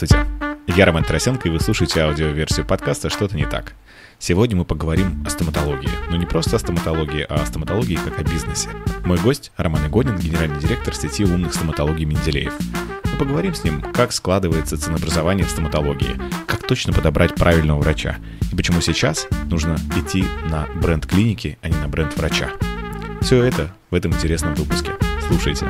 Здравствуйте. Я Роман Тарасенко, и вы слушаете аудиоверсию подкаста «Что-то не так». Сегодня мы поговорим о стоматологии. Но не просто о стоматологии, а о стоматологии как о бизнесе. Мой гость – Роман Игонин, генеральный директор сети умных стоматологий Менделеев. Мы поговорим с ним, как складывается ценообразование в стоматологии, как точно подобрать правильного врача, и почему сейчас нужно идти на бренд клиники, а не на бренд врача. Все это в этом интересном выпуске. Слушайте.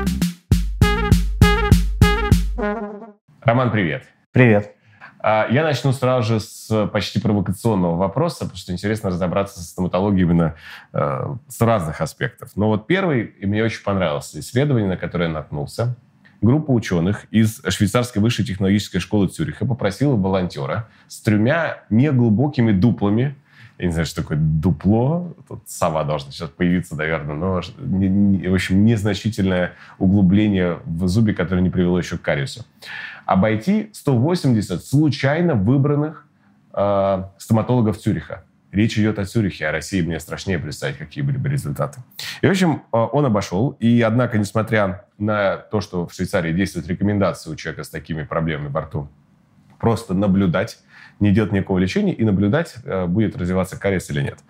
Роман, привет. Привет. А, я начну сразу же с почти провокационного вопроса, потому что интересно разобраться со стоматологией именно э, с разных аспектов. Но вот первый, и мне очень понравился, исследование, на которое я наткнулся. Группа ученых из швейцарской высшей технологической школы Цюриха попросила волонтера с тремя неглубокими дуплами я не знаю, что такое дупло. Тут сова должна сейчас появиться, наверное, но, в общем, незначительное углубление в зубе, которое не привело еще к кариесу. Обойти 180 случайно выбранных э, стоматологов Цюриха. Речь идет о Цюрихе, о России. Мне страшнее представить, какие были бы результаты. И, в общем, э, он обошел. И, однако, несмотря на то, что в Швейцарии действуют рекомендации у человека с такими проблемами во рту, просто наблюдать не делать никакого лечения и наблюдать, э, будет развиваться кариес или нет.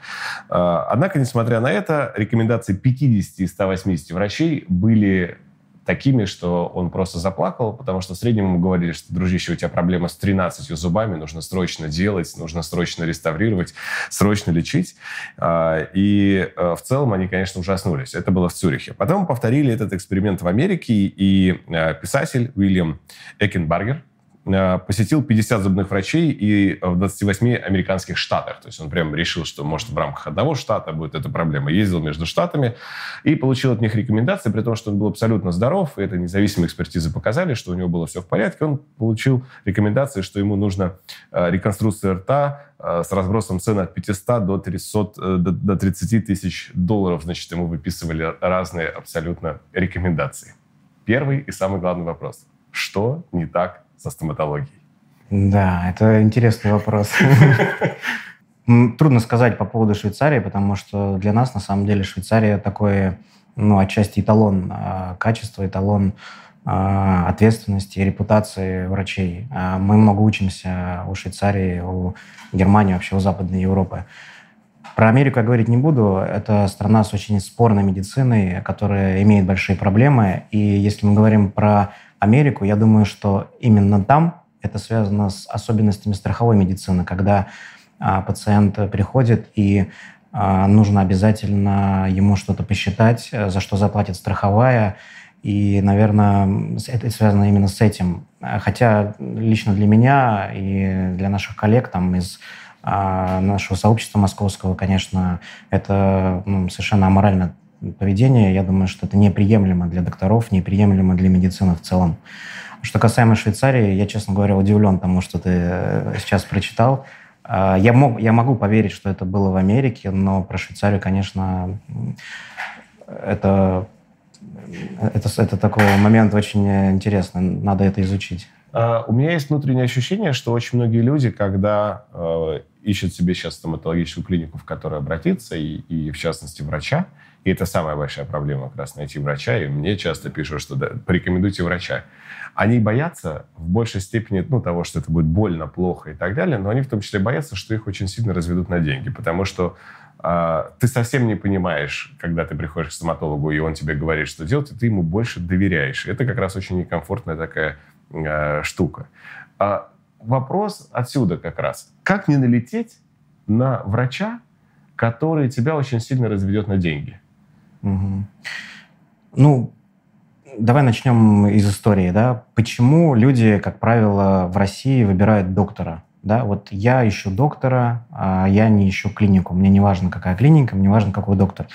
Э, однако, несмотря на это, рекомендации 50 из 180 врачей были такими, что он просто заплакал, потому что в среднем ему говорили, что, дружище, у тебя проблема с 13 зубами, нужно срочно делать, нужно срочно реставрировать, срочно лечить. Э, и в целом они, конечно, ужаснулись. Это было в Цюрихе. Потом повторили этот эксперимент в Америке, и писатель Уильям Экенбаргер, Э, посетил 50 зубных врачей и в 28 американских штатах. То есть он прям решил, что, может, в рамках одного штата будет эта проблема. Ездил между штатами и получил от них рекомендации, при том, что он был абсолютно здоров, и это независимые экспертизы показали, что у него было все в порядке. Он получил рекомендации, что ему нужна э, реконструкция рта э, с разбросом цен от 500 до, 300, до 30 тысяч долларов. Значит, ему выписывали разные абсолютно рекомендации. Первый и самый главный вопрос. Что не так со стоматологией? Да, это интересный вопрос. Трудно сказать по поводу Швейцарии, потому что для нас, на самом деле, Швейцария такой, ну, отчасти эталон а, качества, эталон а, ответственности и репутации врачей. А, мы много учимся у Швейцарии, у Германии, вообще у Западной Европы. Про Америку я говорить не буду. Это страна с очень спорной медициной, которая имеет большие проблемы. И если мы говорим про Америку, я думаю, что именно там это связано с особенностями страховой медицины, когда а, пациент приходит и а, нужно обязательно ему что-то посчитать, за что заплатит страховая. И, наверное, это связано именно с этим. Хотя лично для меня и для наших коллег там из а, нашего сообщества московского, конечно, это ну, совершенно аморально поведение, я думаю, что это неприемлемо для докторов, неприемлемо для медицины в целом. Что касаемо Швейцарии, я, честно говоря, удивлен тому, что ты э, сейчас прочитал. А, я, мог, я могу поверить, что это было в Америке, но про Швейцарию, конечно, это, это, это такой момент очень интересный. Надо это изучить. А, у меня есть внутреннее ощущение, что очень многие люди, когда э, ищут себе сейчас стоматологическую клинику, в которую обратиться, и, и в частности врача, и это самая большая проблема, как раз найти врача. И мне часто пишут, что да, порекомендуйте врача. Они боятся в большей степени ну, того, что это будет больно, плохо и так далее, но они в том числе боятся, что их очень сильно разведут на деньги, потому что э, ты совсем не понимаешь, когда ты приходишь к стоматологу, и он тебе говорит, что делать, и ты ему больше доверяешь. Это как раз очень некомфортная такая э, штука. А вопрос отсюда как раз. Как не налететь на врача, который тебя очень сильно разведет на деньги? Угу. Ну, давай начнем из истории, да. Почему люди, как правило, в России выбирают доктора? Да, вот я ищу доктора, а я не ищу клинику. Мне не важно, какая клиника, мне важно, какой доктор.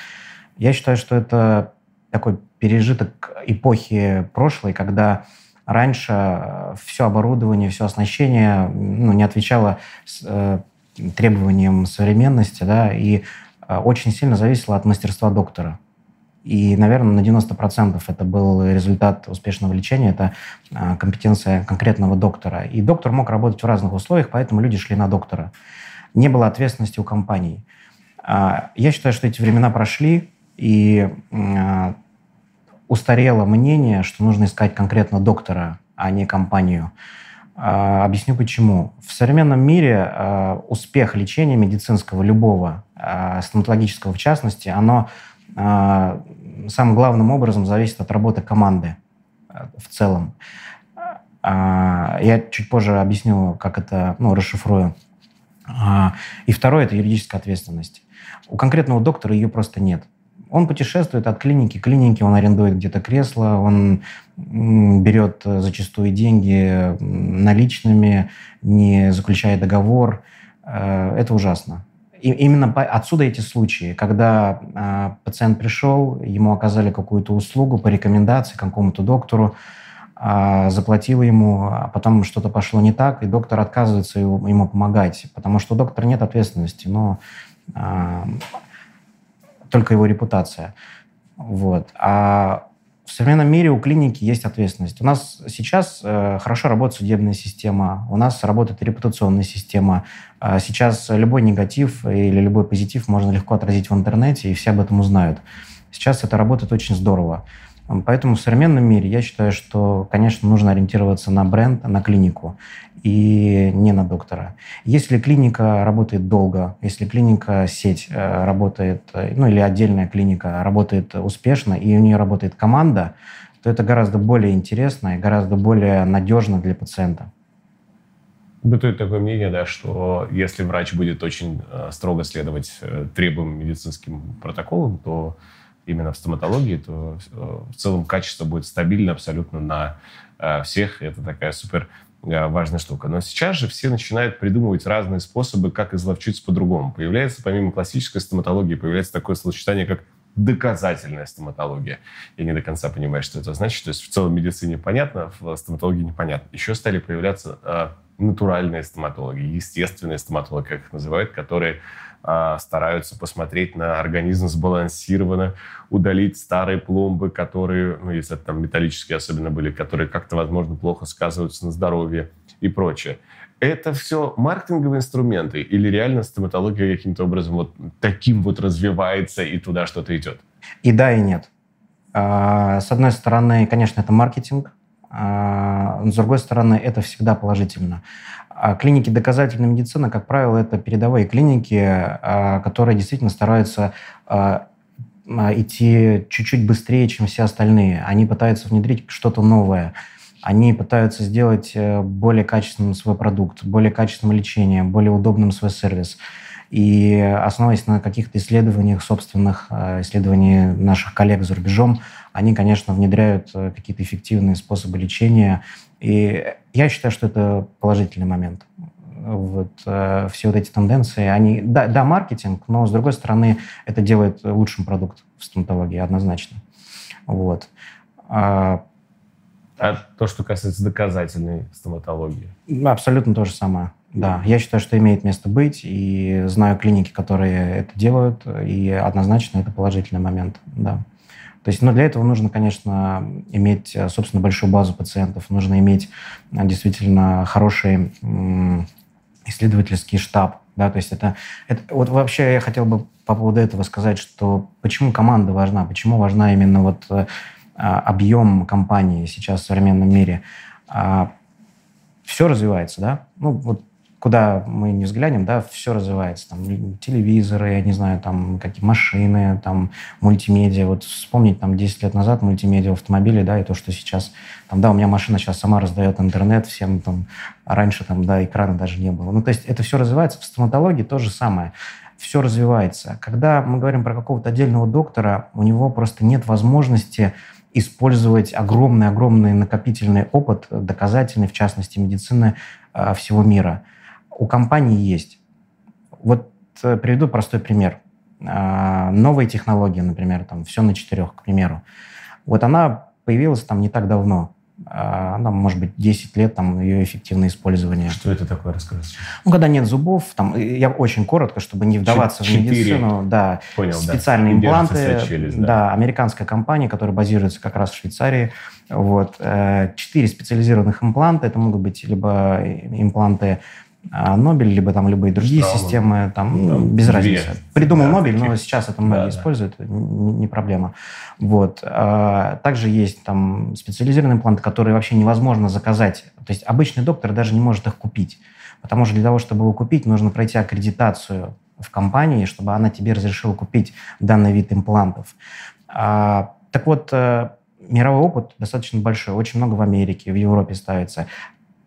Я считаю, что это такой пережиток эпохи прошлой, когда раньше все оборудование, все оснащение ну, не отвечало э, требованиям современности, да, и э, очень сильно зависело от мастерства доктора. И, наверное, на 90% это был результат успешного лечения, это а, компетенция конкретного доктора. И доктор мог работать в разных условиях, поэтому люди шли на доктора. Не было ответственности у компаний. А, я считаю, что эти времена прошли, и а, устарело мнение, что нужно искать конкретно доктора, а не компанию. Объясню почему. В современном мире успех лечения медицинского, любого, стоматологического в частности, оно самым главным образом зависит от работы команды в целом. Я чуть позже объясню, как это, ну, расшифрую. И второе – это юридическая ответственность. У конкретного доктора ее просто нет. Он путешествует от клиники к клинике, он арендует где-то кресло, он берет э, зачастую деньги наличными, не заключая договор. Э, это ужасно. И именно отсюда эти случаи, когда э, пациент пришел, ему оказали какую-то услугу по рекомендации какому-то доктору, а, заплатил ему, а потом что-то пошло не так, и доктор отказывается ему помогать, потому что у доктора нет ответственности, но а, только его репутация. Вот. А в современном мире у клиники есть ответственность. У нас сейчас э, хорошо работает судебная система, у нас работает репутационная система. Э, сейчас любой негатив или любой позитив можно легко отразить в интернете, и все об этом узнают. Сейчас это работает очень здорово. Поэтому в современном мире я считаю, что, конечно, нужно ориентироваться на бренд, на клинику и не на доктора. Если клиника работает долго, если клиника сеть э, работает, э, ну или отдельная клиника работает успешно, и у нее работает команда, то это гораздо более интересно и гораздо более надежно для пациента. Бытует такое мнение, да, что если врач будет очень э, строго следовать требуемым медицинским протоколам, то именно в стоматологии, то в целом качество будет стабильно абсолютно на всех. Это такая супер Э, важная штука. Но сейчас же все начинают придумывать разные способы, как изловчиться по-другому. Появляется, помимо классической стоматологии, появляется такое словосочетание, как доказательная стоматология. Я не до конца понимаю, что это значит. То есть в целом медицине понятно, в стоматологии непонятно. Еще стали появляться э, натуральные стоматологи, естественные стоматологи, как их называют, которые стараются посмотреть на организм сбалансированно, удалить старые пломбы, которые, ну, если это там металлические особенно были, которые как-то, возможно, плохо сказываются на здоровье и прочее. Это все маркетинговые инструменты или реально стоматология каким-то образом вот таким вот развивается и туда что-то идет? И да, и нет. А, с одной стороны, конечно, это маркетинг, а, с другой стороны, это всегда положительно. А клиники доказательной медицины, как правило, это передовые клиники, а, которые действительно стараются а, идти чуть-чуть быстрее, чем все остальные. Они пытаются внедрить что-то новое. Они пытаются сделать э, более качественным свой продукт, более качественным лечение, более удобным свой сервис. И основываясь на каких-то исследованиях собственных, э, исследований наших коллег за рубежом, они, конечно, внедряют э, какие-то эффективные способы лечения, и я считаю, что это положительный момент. Вот, э, все вот эти тенденции, они, да, да, маркетинг, но, с другой стороны, это делает лучшим продукт в стоматологии, однозначно. Вот. А, а то, что касается доказательной стоматологии? Абсолютно то же самое. Да, я считаю, что имеет место быть, и знаю клиники, которые это делают, и однозначно это положительный момент, да. То есть, но для этого нужно, конечно, иметь, э, собственно, большую базу пациентов, нужно иметь э, действительно хороший исследовательский штаб, да, то есть это, это вот вообще я хотел бы по поводу этого сказать, что почему команда важна, почему важна именно вот э, объем компании сейчас в современном мире. А, все развивается, да, ну вот куда мы не взглянем, да, все развивается. Там телевизоры, я не знаю, там какие машины, там мультимедиа. Вот вспомнить там 10 лет назад мультимедиа в автомобиле, да, и то, что сейчас, там, да, у меня машина сейчас сама раздает интернет всем, там, а раньше там, да, экрана даже не было. Ну, то есть это все развивается. В стоматологии то же самое. Все развивается. Когда мы говорим про какого-то отдельного доктора, у него просто нет возможности использовать огромный-огромный накопительный опыт, доказательный, в частности, медицины э, всего мира – у компании есть. Вот э, приведу простой пример. А, новые технологии, например, там все на четырех, к примеру. Вот она появилась там не так давно. А, она, может быть, 10 лет, там, ее эффективное использование. Что это такое, расскажи? Ну, когда нет зубов, там, я очень коротко, чтобы не вдаваться 4. в медицину, да, Понял, специальные да. импланты, челюсть, да. да, американская компания, которая базируется как раз в Швейцарии, вот, э, четыре специализированных импланта, это могут быть либо импланты Нобель, либо там любые другие Страума. системы, там ну, без две. разницы. Придумал да, Нобель, но сейчас это многие да, используют, да. Не, не проблема. Вот. А, также есть там специализированные импланты, которые вообще невозможно заказать. То есть обычный доктор даже не может их купить. Потому что для того, чтобы его купить, нужно пройти аккредитацию в компании, чтобы она тебе разрешила купить данный вид имплантов. А, так вот, э, мировой опыт достаточно большой, очень много в Америке, в Европе ставится.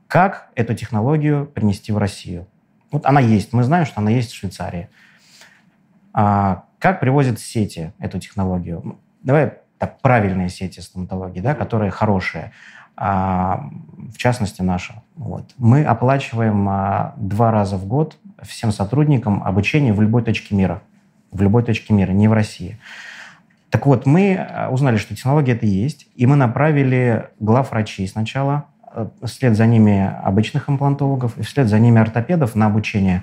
Как эту технологию принести в Россию? Вот она есть, мы знаем, что она есть в Швейцарии. А как привозят сети эту технологию? Давай так, правильные сети стоматологии, да, которые хорошие, а, в частности наша. Вот. Мы оплачиваем а, два раза в год всем сотрудникам обучение в любой точке мира. В любой точке мира, не в России. Так вот, мы а, узнали, что технология это есть, и мы направили глав врачей сначала вслед за ними обычных имплантологов и вслед за ними ортопедов на обучение.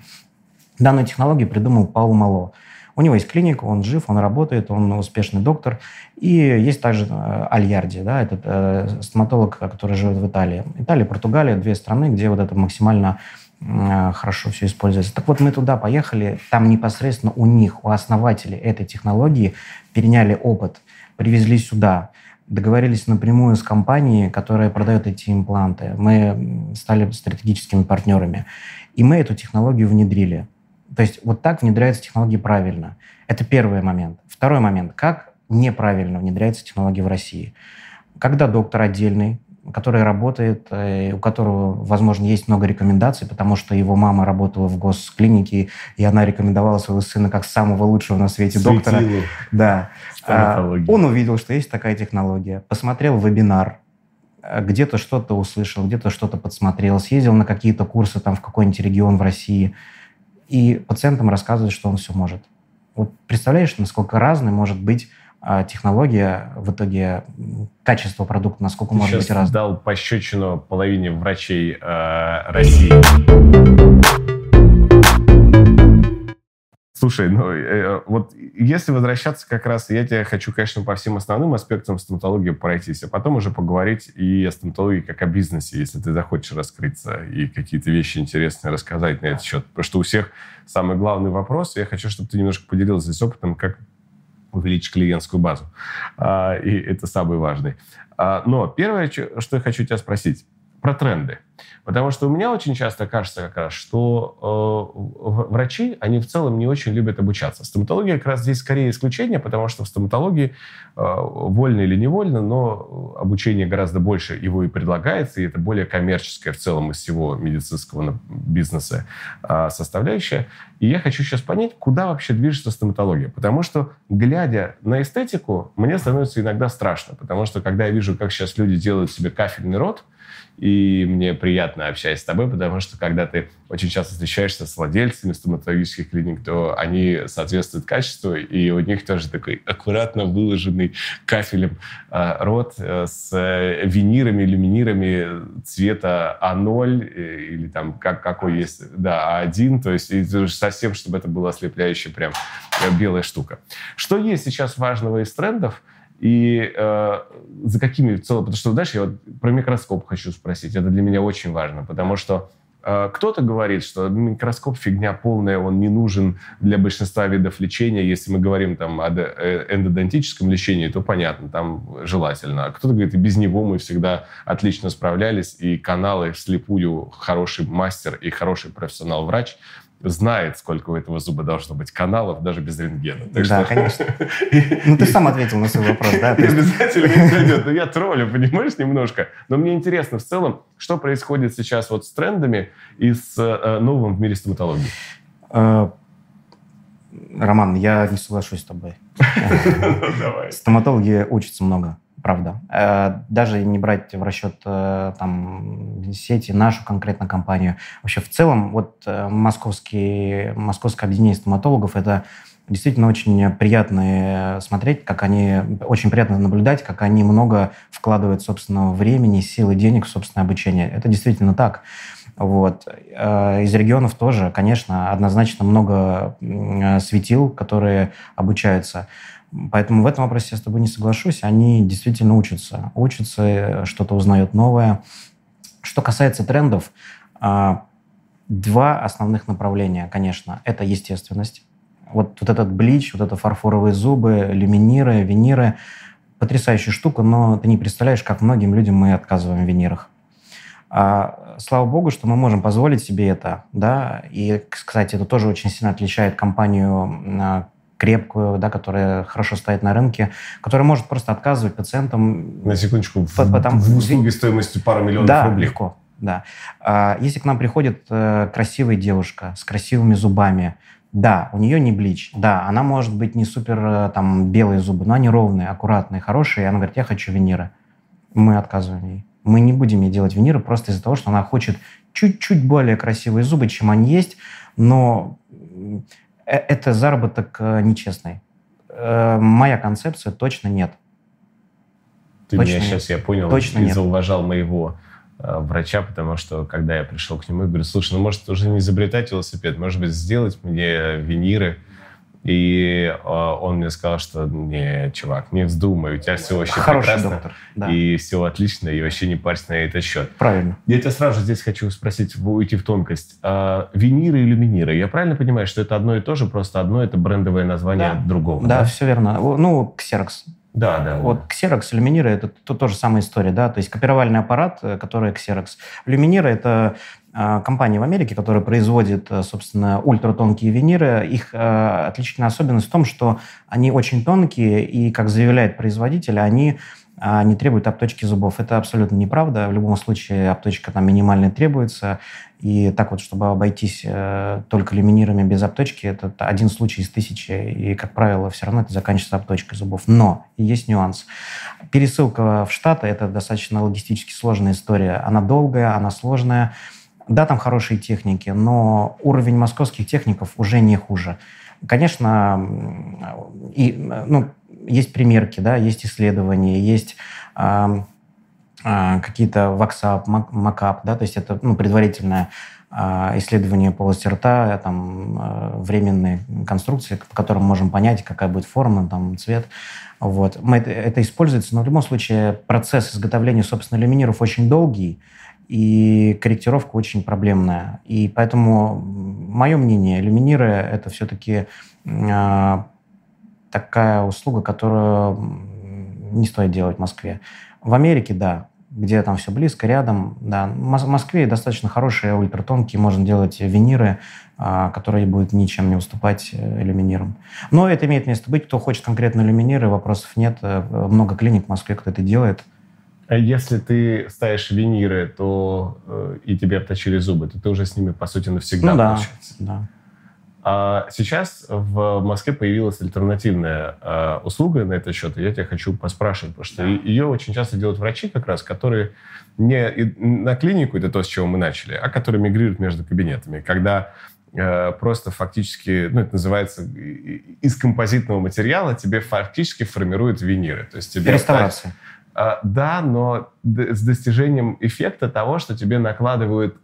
Данную технологию придумал Паул Мало. У него есть клиника, он жив, он работает, он успешный доктор. И есть также э, Альярди, да, этот э, стоматолог, который живет в Италии. Италия, Португалия, две страны, где вот это максимально э, хорошо все используется. Так вот, мы туда поехали, там непосредственно у них, у основателей этой технологии переняли опыт, привезли сюда – договорились напрямую с компанией, которая продает эти импланты. Мы стали стратегическими партнерами. И мы эту технологию внедрили. То есть вот так внедряется технология правильно. Это первый момент. Второй момент. Как неправильно внедряется технология в России? Когда доктор отдельный, который работает, э, у которого, возможно, есть много рекомендаций, потому что его мама работала в госклинике, и она рекомендовала своего сына как самого лучшего на свете Светило. доктора. Да. А, он увидел, что есть такая технология, посмотрел вебинар, э, где-то что-то услышал, где-то что-то подсмотрел, съездил на какие-то курсы там в какой-нибудь регион в России, и пациентам рассказывает, что он все может. Вот представляешь, насколько разный может быть технология, в итоге качество продукта, насколько Ты может быть разным. дал пощечину половине врачей э, России. Слушай, ну э, вот если возвращаться как раз, я тебе хочу, конечно, по всем основным аспектам стоматологии пройтись, а потом уже поговорить и о стоматологии как о бизнесе, если ты захочешь раскрыться и какие-то вещи интересные рассказать на этот счет. Потому что у всех самый главный вопрос, я хочу, чтобы ты немножко поделился здесь опытом, как увеличить клиентскую базу. А, и это самый важный. А, но первое, что я хочу тебя спросить, про тренды. Потому что у меня очень часто кажется как раз, что э, врачи, они в целом не очень любят обучаться. Стоматология как раз здесь скорее исключение, потому что в стоматологии, э, вольно или невольно, но обучение гораздо больше его и предлагается, и это более коммерческая в целом из всего медицинского бизнеса э, составляющая. И я хочу сейчас понять, куда вообще движется стоматология. Потому что, глядя на эстетику, мне становится иногда страшно. Потому что, когда я вижу, как сейчас люди делают себе кафельный рот, и мне приятно общаться с тобой, потому что когда ты очень часто встречаешься с владельцами стоматологических клиник, то они соответствуют качеству, и у них тоже такой аккуратно выложенный кафелем э, рот э, с винирами, люминирами цвета А0 э, или там как, какой есть, да, А1, то есть и совсем, чтобы это было ослепляющая прям э, белая штука. Что есть сейчас важного из трендов – и э, за какими в. Потому что, знаешь, я вот про микроскоп хочу спросить. Это для меня очень важно, потому что э, кто-то говорит, что микроскоп фигня полная, он не нужен для большинства видов лечения. Если мы говорим там о э, эндодонтическом лечении, то понятно, там желательно. А кто-то говорит, и без него мы всегда отлично справлялись, и каналы вслепую хороший мастер и хороший профессионал-врач – знает, сколько у этого зуба должно быть каналов, даже без рентгена. Так да, что... конечно. Ну, ты сам ответил на свой вопрос, да? Обязательно не пройдет. Ну, я троллю, понимаешь, немножко. Но мне интересно в целом, что происходит сейчас вот с трендами и с э, новым в мире стоматологии. Э, Роман, я не соглашусь с тобой. Давай. Стоматологи учатся много правда. Э, даже не брать в расчет э, там, сети, нашу конкретно компанию. Вообще в целом вот э, московский, московское объединение стоматологов – это действительно очень приятно смотреть, как они, очень приятно наблюдать, как они много вкладывают собственного времени, сил и денег в собственное обучение. Это действительно так. Вот. Из регионов тоже, конечно, однозначно много светил, которые обучаются. Поэтому в этом вопросе я с тобой не соглашусь. Они действительно учатся. Учатся, что-то узнают новое. Что касается трендов, а, Два основных направления, конечно, это естественность. Вот, вот этот блич, вот это фарфоровые зубы, люминиры, виниры – потрясающая штука, но ты не представляешь, как многим людям мы отказываем в винирах. А, слава богу, что мы можем позволить себе это, да, и, кстати, это тоже очень сильно отличает компанию а, крепкую, да, которая хорошо стоит на рынке, которая может просто отказывать пациентам. На секундочку, в, потому, в услуге стоимостью пары миллионов да, рублей. легко, да. А, если к нам приходит э, красивая девушка с красивыми зубами, да, у нее не блич, да, она может быть не супер э, там белые зубы, но они ровные, аккуратные, хорошие, и она говорит, я хочу виниры. Мы отказываем ей. Мы не будем ей делать виниры просто из-за того, что она хочет чуть-чуть более красивые зубы, чем они есть, но это заработок э, нечестный. Моя концепция точно нет. Ты точно меня нет. сейчас, я понял, точно и нет. зауважал моего Э, врача, потому что когда я пришел к нему, я говорю, слушай, ну может уже не изобретать велосипед, может быть сделать мне виниры. И э, он мне сказал, что не, чувак, не вздумай, у тебя все вообще Хороший прекрасно. доктор, да. И все отлично, и вообще не парься на этот счет. Правильно. Я тебя сразу здесь хочу спросить, уйти в тонкость. А, виниры и люминиры, я правильно понимаю, что это одно и то же, просто одно это брендовое название да. другого? Да, да, все верно. Ну, Xerox. Да, да. Вот Xerox, люминиры – это то, то же самая история, да, то есть копировальный аппарат, э, который Xerox. Люминиры – это э, компания в Америке, которая производит, э, собственно, ультратонкие виниры. Их э, отличительная особенность в том, что они очень тонкие, и, как заявляет производитель, они а не требуют обточки зубов. Это абсолютно неправда. В любом случае обточка там минимальная требуется. И так вот, чтобы обойтись э, только люминирами без обточки, это один случай из тысячи. И, как правило, все равно это заканчивается обточкой зубов. Но есть нюанс. Пересылка в Штаты – это достаточно логистически сложная история. Она долгая, она сложная. Да, там хорошие техники, но уровень московских техников уже не хуже. Конечно, и, ну, есть примерки, да, есть исследования, есть э, э, какие-то ваксап, макап, да, то есть это ну, предварительное э, исследование полости рта, там, э, временные конструкции, по которым можем понять, какая будет форма, там, цвет. Вот. Мы это, это используется, но в любом случае процесс изготовления, собственно, люминиров очень долгий, и корректировка очень проблемная. И поэтому мое мнение, люминиры – это все-таки э, такая услуга, которую не стоит делать в Москве. В Америке, да, где там все близко, рядом, да. В Москве достаточно хорошие ультратонкие, можно делать виниры, а, которые будут ничем не уступать э, иллюминирам. Но это имеет место быть. Кто хочет конкретно иллюминиры, вопросов нет. Э, много клиник в Москве, кто это делает. А если ты ставишь виниры, то э, и тебе обточили зубы, то ты уже с ними, по сути, навсегда ну, да, получается. Да. А сейчас в Москве появилась альтернативная э, услуга на этот счет, и я тебя хочу поспрашивать, потому что да. ее очень часто делают врачи как раз, которые не на клинику, это то, с чего мы начали, а которые мигрируют между кабинетами, когда э, просто фактически, ну, это называется, из композитного материала тебе фактически формируют виниры. То есть тебе Реставрация. Э, да, но с достижением эффекта того, что тебе накладывают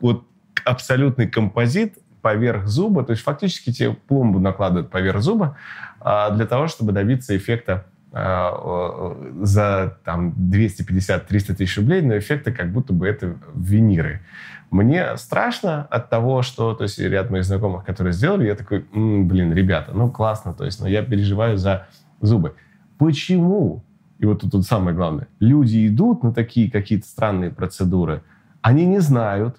вот абсолютный композит, поверх зуба, то есть фактически тебе пломбу накладывают поверх зуба а, для того, чтобы добиться эффекта а, за там 250-300 тысяч рублей, но эффекта как будто бы это виниры. Мне страшно от того, что, то есть ряд моих знакомых, которые сделали, я такой, м-м, блин, ребята, ну классно, то есть, но я переживаю за зубы. Почему? И вот тут, тут самое главное. Люди идут на такие какие-то странные процедуры, они не знают,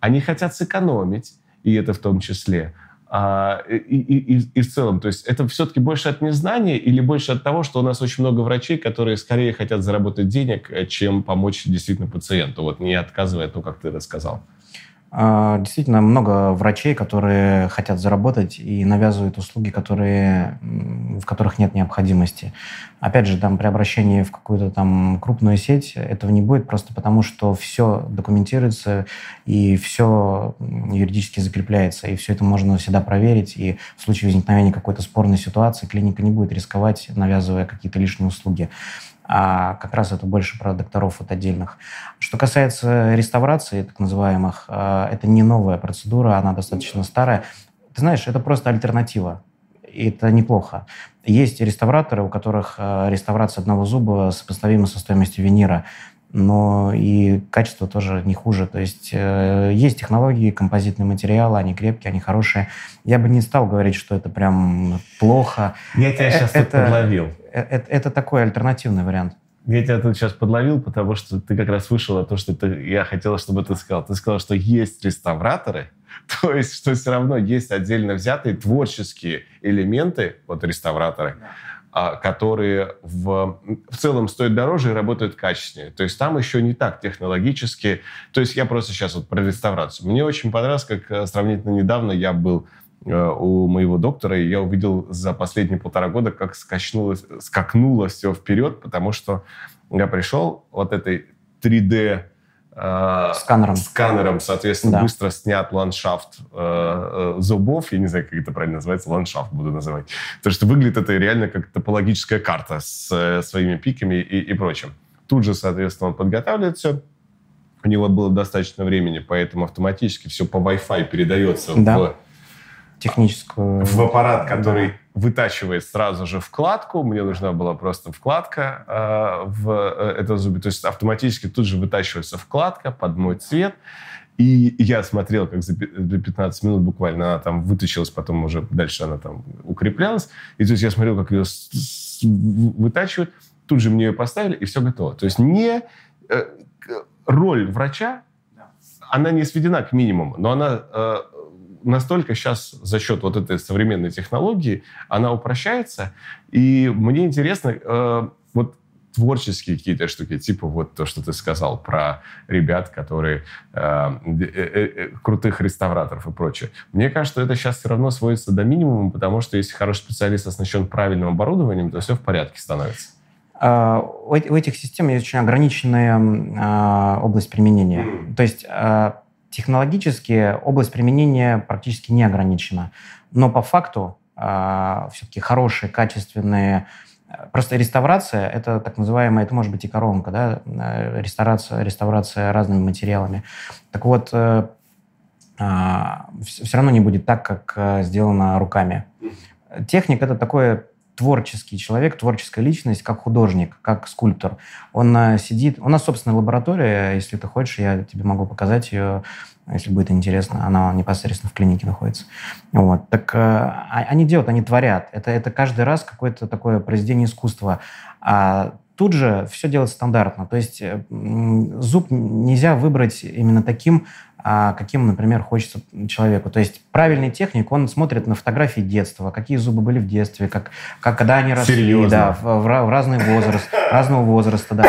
они хотят сэкономить, и это в том числе. А, и, и, и, и в целом, то есть это все-таки больше от незнания или больше от того, что у нас очень много врачей, которые скорее хотят заработать денег, э, чем помочь действительно пациенту, вот не отказывая, то, как ты рассказал. А, действительно, много врачей, которые хотят заработать и навязывают услуги, которые, в которых нет необходимости. Опять же, там, при обращении в какую-то там крупную сеть этого не будет просто потому, что все документируется и все юридически закрепляется, и все это можно всегда проверить, и в случае возникновения какой-то спорной ситуации клиника не будет рисковать, навязывая какие-то лишние услуги а как раз это больше про докторов вот отдельных. Что касается реставрации, так называемых, а, это не новая процедура, она достаточно старая. Ты знаешь, это просто альтернатива. И это неплохо. Есть реставраторы, у которых а, реставрация одного зуба сопоставима со стоимостью винира. Но и качество тоже не хуже. То есть э, есть технологии, композитные материалы, они крепкие, они хорошие. Я бы не стал говорить, что это прям плохо. Я тебя сейчас э, это, подловил. Это, это, это такой альтернативный вариант. Я тебя тут сейчас подловил, потому что ты как раз вышел о том, что ты, я хотел, чтобы ты сказал. Ты сказал, что есть реставраторы, то есть что все равно есть отдельно взятые творческие элементы, вот реставраторы, да которые в, в целом стоят дороже и работают качественнее. То есть там еще не так технологически. То есть я просто сейчас вот про реставрацию. Мне очень понравилось, как э, сравнительно недавно я был э, у моего доктора, и я увидел за последние полтора года, как скачнуло, скакнуло все вперед, потому что я пришел вот этой 3D Э, сканером. Сканером, соответственно, да. быстро снят ландшафт э, э, зубов. Я не знаю, как это правильно называется, ландшафт буду называть. Потому что выглядит это реально как топологическая карта с э, своими пиками и, и прочим. Тут же, соответственно, он подготавливает все. У него было достаточно времени, поэтому автоматически все по Wi-Fi передается да. в техническую... В аппарат, который вытачивает сразу же вкладку. Мне нужна была просто вкладка э, в э, этом зубе. То есть автоматически тут же вытачивается вкладка под мой цвет. И я смотрел, как за 15 минут буквально она там вытащилась, потом уже дальше она там укреплялась. И то есть я смотрел, как ее вытачивают. Тут же мне ее поставили, и все готово. То есть не э, роль врача, она не сведена к минимуму, но она э, настолько сейчас за счет вот этой современной технологии она упрощается. И мне интересно, э, вот творческие какие-то штуки, типа вот то, что ты сказал про ребят, которые э, э, э, э крутых реставраторов и прочее. Мне кажется, что это сейчас все равно сводится до минимума, потому что если хороший специалист оснащен правильным оборудованием, то все в порядке становится. А, у этих систем есть очень ограниченная а, область применения. Mm. То есть а, Технологически область применения практически не ограничена. Но по факту э, а, все-таки хорошие, качественные... Просто реставрация – это так называемая, это может быть и коронка, да, э, реставрация, реставрация разными материалами. Так вот, э, э, все равно не будет так, как э, сделано руками. Техник – это такое творческий человек, творческая личность, как художник, как скульптор. Он э, сидит... У нас собственная лаборатория, если ты хочешь, я тебе могу показать ее, если будет интересно. Она непосредственно в клинике находится. Вот. Так э, а, они делают, они творят. Это, это каждый раз какое-то такое произведение искусства. А тут же все делается стандартно. То есть э, зуб нельзя выбрать именно таким, каким, например, хочется человеку. То есть правильный техник, он смотрит на фотографии детства, какие зубы были в детстве, как, как когда они росли, Серьезно? да, в, в, в разный возраст, разного возраста, да.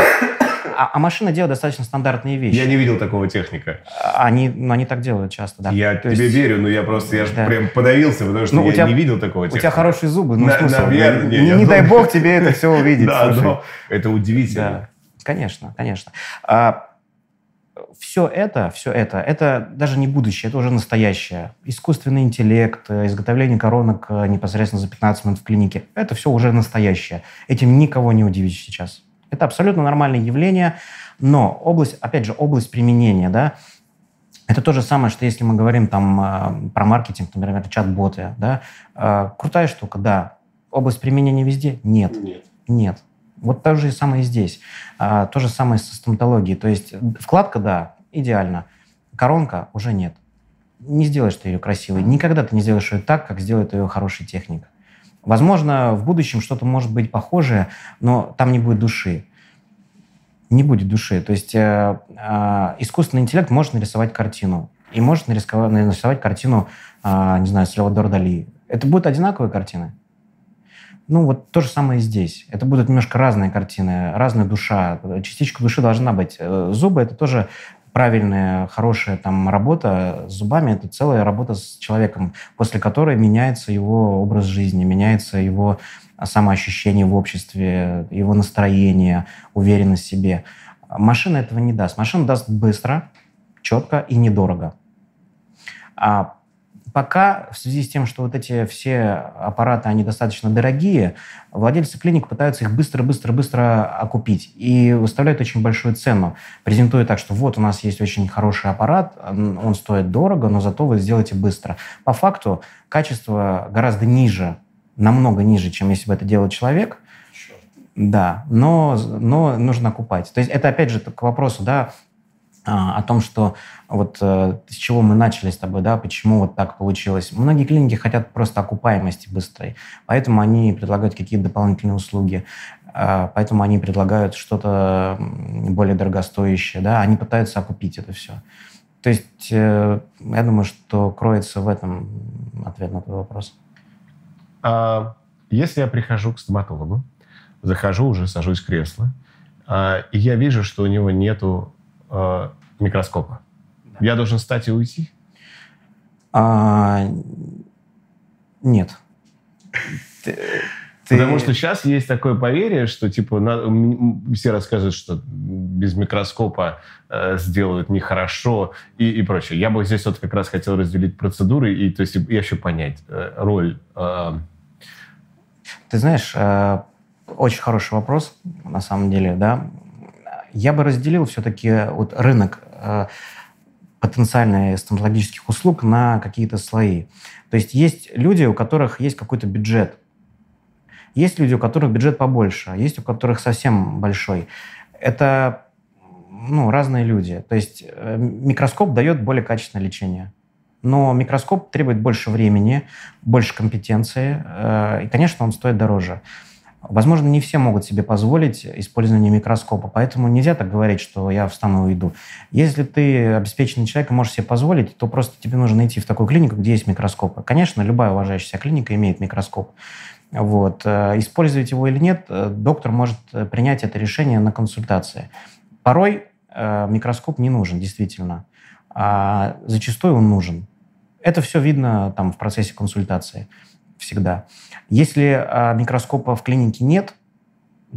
А, а машина делает достаточно стандартные вещи. Я не видел такого техника. Они, ну, они так делают часто, да. Я То тебе есть... верю, но я просто я да. прям подавился, потому что ну, я тебя, не видел такого техника. У тебя хорошие зубы, ну на, смысл? Наверное, не, не, не дай бог тебе это все увидеть. Да, но это удивительно. Конечно, конечно. А, все это, все это, это даже не будущее, это уже настоящее. Искусственный интеллект, э, изготовление коронок э, непосредственно за 15 минут в клинике, это все уже настоящее. Этим никого не удивишь сейчас. Это абсолютно нормальное явление, но область, опять же, область применения, да, это то же самое, что если мы говорим там э, про маркетинг, например, чат-боты, да, крутая штука, да. Область применения везде? Нет. Нет. Нет. Вот то же самое и здесь. А, то же самое со стоматологией. То есть вкладка, да, идеально. Коронка уже нет. Не сделаешь ты ее красивой. Никогда ты не сделаешь ее так, как сделает ее хороший техник. Возможно, в будущем что-то может быть похожее, но там не будет души. Не будет души. То есть э, э, искусственный интеллект может нарисовать картину. И может нарисовать, нарисовать картину, э, не знаю, Сальвадор Дали. Это будут одинаковые картины? Ну, вот то же самое и здесь. Это будут немножко разные картины, разная душа. Частичка души должна быть. Э, зубы — это тоже правильная, хорошая там работа с зубами, это целая работа с человеком, после которой меняется его образ жизни, меняется его самоощущение в обществе, его настроение, уверенность в себе. Машина этого не даст. Машина даст быстро, четко и недорого. А Пока в связи с тем, что вот эти все аппараты, они достаточно дорогие, владельцы клиник пытаются их быстро-быстро-быстро окупить и выставляют очень большую цену, презентуя так, что вот у нас есть очень хороший аппарат, он стоит дорого, но зато вы сделаете быстро. По факту качество гораздо ниже, намного ниже, чем если бы это делал человек. Да, но, но нужно окупать. То есть это, опять же, к вопросу, да, о том, что вот э, с чего мы начали с тобой, да, почему вот так получилось. Многие клиники хотят просто окупаемости быстрой, поэтому они предлагают какие-то дополнительные услуги, а, поэтому они предлагают что-то более дорогостоящее, да, они пытаются окупить это все. То есть э, я думаю, что кроется в этом ответ на твой вопрос. А, если я прихожу к стоматологу, захожу уже, сажусь в кресло, а, и я вижу, что у него нету а, микроскопа, да. я должен встать и уйти? А, нет. Ты... Потому что сейчас есть такое поверье, что типа на, все рассказывают, что без микроскопа э, сделают нехорошо и, и прочее. Я бы здесь вот как раз хотел разделить процедуры и то есть и еще понять э, роль. Э... Ты знаешь, э, очень хороший вопрос на самом деле, да. Я бы разделил все-таки вот рынок э, потенциальных стоматологических услуг на какие-то слои. То есть есть люди, у которых есть какой-то бюджет есть люди, у которых бюджет побольше, есть у которых совсем большой. Это ну, разные люди. То есть э, микроскоп дает более качественное лечение. Но микроскоп требует больше времени, больше компетенции, э, и, конечно, он стоит дороже. Возможно, не все могут себе позволить использование микроскопа, поэтому нельзя так говорить, что я встану и уйду. Если ты обеспеченный человек и можешь себе позволить, то просто тебе нужно идти в такую клинику, где есть микроскопы. Конечно, любая уважающая клиника имеет микроскоп. Вот. Э, использовать его или нет, э, доктор может э, принять это решение на консультации. Порой микроскоп не нужен, действительно. А зачастую он нужен. Это все видно там, в процессе консультации всегда. Если микроскопа в клинике нет,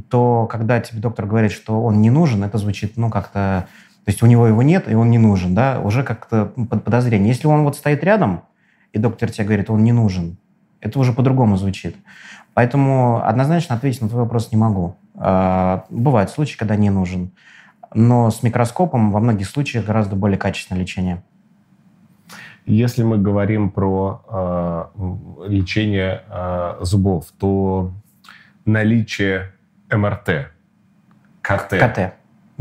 то когда тебе доктор говорит, что он не нужен, это звучит, ну, как-то... То есть у него его нет, и он не нужен, да, уже как-то под подозрение. Если он вот стоит рядом, и доктор тебе говорит, он не нужен, это уже по-другому звучит. Поэтому однозначно ответить на твой вопрос не могу. А, бывают случаи, когда не нужен. Но с микроскопом во многих случаях гораздо более качественное лечение. Если мы говорим про э, лечение э, зубов, то наличие МРТ, КТ. КТ.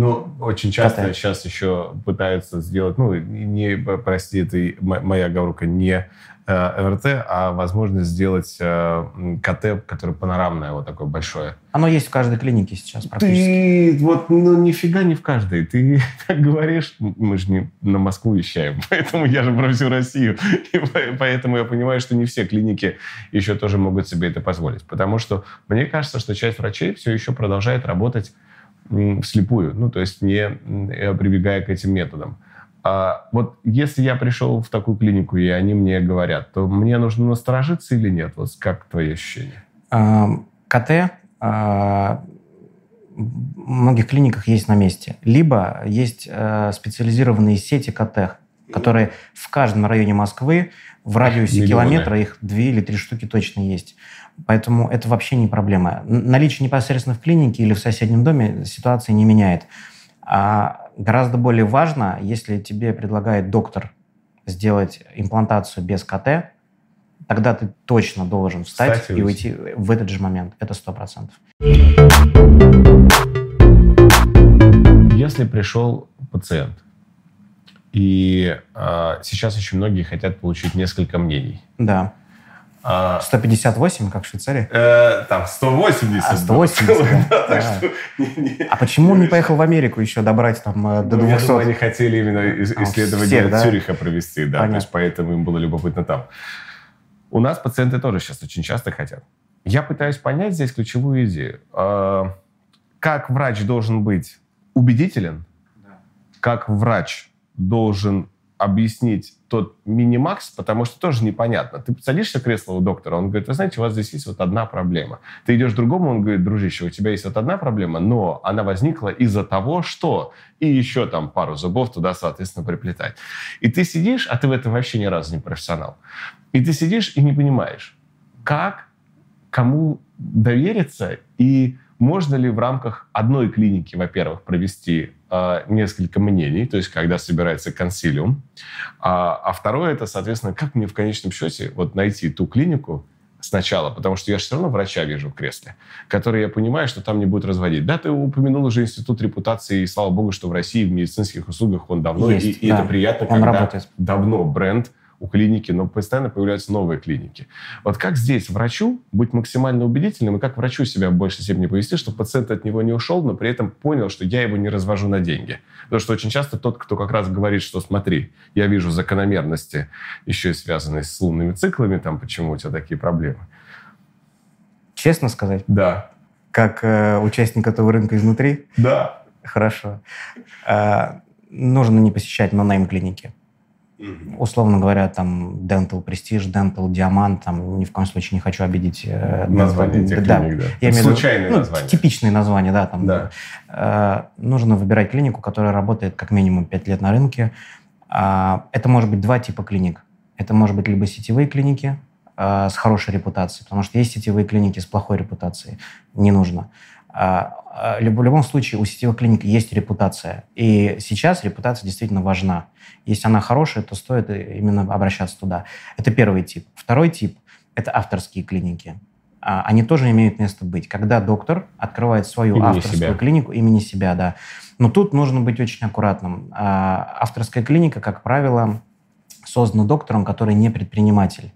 Ну, очень часто КТ. сейчас еще пытаются сделать, ну, не, прости, это моя оговорка, не Э, МРТ, а возможность сделать э, КТ, которое панорамное, вот такое большое. Оно есть в каждой клинике сейчас практически. Ты вот, ну, нифига не в каждой. Ты так говоришь, мы же не на Москву вещаем, поэтому я же про всю Россию. И поэтому я понимаю, что не все клиники еще тоже могут себе это позволить. Потому что мне кажется, что часть врачей все еще продолжает работать вслепую, ну, то есть не прибегая к этим методам. А вот если я пришел в такую клинику, и они мне говорят, то мне нужно насторожиться или нет? Вот как твои ощущения? КТ а, в многих клиниках есть на месте. Либо есть а, специализированные сети КТ, которые в каждом районе Москвы в радиусе Миллионы. километра их две или три штуки точно есть. Поэтому это вообще не проблема. Наличие непосредственно в клинике или в соседнем доме ситуации не меняет. А гораздо более важно, если тебе предлагает доктор сделать имплантацию без КТ, тогда ты точно должен встать Кстати, и уйти в этот же момент. Это сто процентов. Если пришел пациент, и э, сейчас очень многие хотят получить несколько мнений. Да. 158, а, как в Швейцарии? Э, там 180. А, 180, да. да, что, А почему он не поехал в Америку еще добрать там э, до 200? Ну, я думаю, они хотели именно а, исследование Цюриха провести, да, то есть поэтому им было любопытно там. У нас пациенты тоже сейчас очень часто хотят. Я пытаюсь понять здесь ключевую идею. А, как врач должен быть убедителен, как врач должен объяснить тот минимакс, потому что тоже непонятно. Ты садишься в кресло у доктора, он говорит, вы знаете, у вас здесь есть вот одна проблема. Ты идешь к другому, он говорит, дружище, у тебя есть вот одна проблема, но она возникла из-за того, что... И еще там пару зубов туда, соответственно, приплетать. И ты сидишь, а ты в этом вообще ни разу не профессионал. И ты сидишь и не понимаешь, как, кому довериться и можно ли в рамках одной клиники, во-первых, провести несколько мнений, то есть когда собирается консилиум, а, а второе это, соответственно, как мне в конечном счете вот найти ту клинику сначала, потому что я же все равно врача вижу в кресле, который я понимаю, что там не будет разводить. Да, ты упомянул уже институт репутации, и слава богу, что в России в медицинских услугах он давно, Есть, и, и да. это приятно, Он когда работает. давно бренд у клиники, но постоянно появляются новые клиники. Вот как здесь врачу быть максимально убедительным, и как врачу себя в большей степени повести, чтобы пациент от него не ушел, но при этом понял, что я его не развожу на деньги. Потому что очень часто тот, кто как раз говорит, что смотри, я вижу закономерности, еще и связанные с лунными циклами, там, почему у тебя такие проблемы. Честно сказать, Да, как э, участник этого рынка изнутри, да. хорошо. Э, нужно не посещать нонейм Условно говоря, там Dental Prestige, Dental Diamant, там ни в коем случае не хочу обидеть. э, Название этих да. клиник, да. Я имею Случайные ну, названия. Типичные названия, да. Там, Да. Э, нужно выбирать клинику, которая работает как минимум 5 лет на рынке. А, это может быть два типа клиник. Это может быть либо сетевые клиники э, с хорошей репутацией, потому что есть сетевые клиники с плохой репутацией. Не нужно. А, а, в любом случае у сетевых клиник есть репутация. И сейчас репутация действительно важна. Если она хорошая, то стоит и- именно обращаться туда. Это первый тип. Второй тип – это авторские клиники. А, Они тоже имеют место быть. Когда доктор открывает свою Имени авторскую себя. клинику имени себя, да. Но тут нужно быть очень аккуратным. Авторская клиника, как правило, создана доктором, который не предприниматель.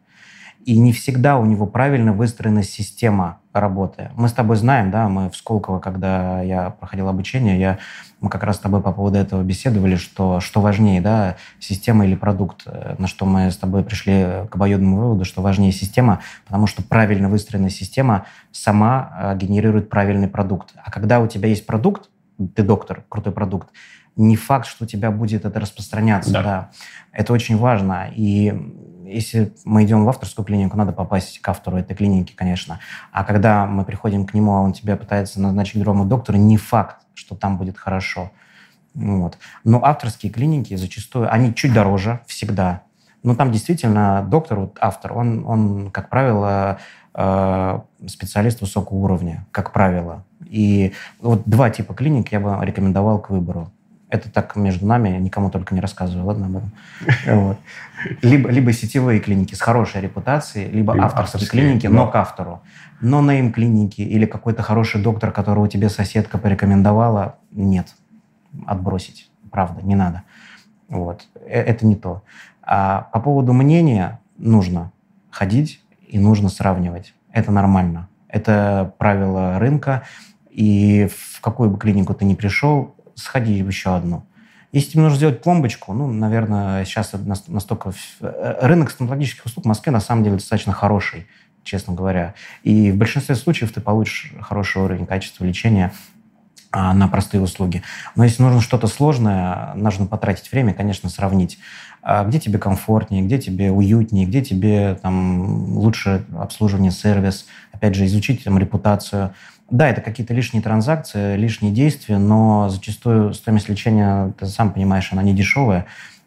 И не всегда у него правильно выстроена система работы. Мы с тобой знаем, да, мы в Сколково, когда я проходил обучение, я, мы как раз с тобой по поводу этого беседовали, что, что важнее, да, система или продукт. Э, На что мы с тобой пришли к обоюдному выводу, что важнее система, потому что правильно выстроенная система сама э, генерирует правильный продукт. А когда у тебя есть продукт, ты доктор, крутой продукт, не факт, что у тебя будет это распространяться. Да. Да. Это очень важно. И если мы идем в авторскую клинику, надо попасть к автору этой клиники, конечно. А когда мы приходим к нему, а он тебя пытается назначить другому доктору, не факт, что там будет хорошо. Вот. Но авторские клиники зачастую, они чуть дороже всегда. Но там действительно доктор, вот автор, он, он как правило, э, специалист высокого уровня, как правило. И вот два типа клиник я бы рекомендовал к выбору. Это так между нами, я никому только не рассказываю, ладно, об этом. Вот. Либо, либо сетевые клиники с хорошей репутацией, либо Либо авторские, клиники, но- но к автору. Но нейм клиники или какой-то хороший доктор, которого тебе соседка порекомендовала, нет. Отбросить. Правда, не надо. Вот. Э- Это не то. А по поводу мнения нужно ходить и нужно сравнивать. Это нормально. Это правило рынка. И в какую бы клинику ты ни пришел, сходи в еще одну. Если тебе нужно сделать пломбочку, ну, наверное, сейчас настолько... э, Рынок стоматологических услуг в Москве на самом деле достаточно хороший, честно говоря. И в большинстве случаев ты получишь хороший уровень качества лечения на простые услуги. Но если нужно что-то сложное, нужно потратить время, конечно, сравнить, а, где тебе комфортнее, где тебе уютнее, где тебе там лучше обслуживание, сервис, опять же, изучить там репутацию. Да, это какие-то лишние транзакции, лишние действия, но зачастую стоимость лечения, ты сам понимаешь, она не дешевая,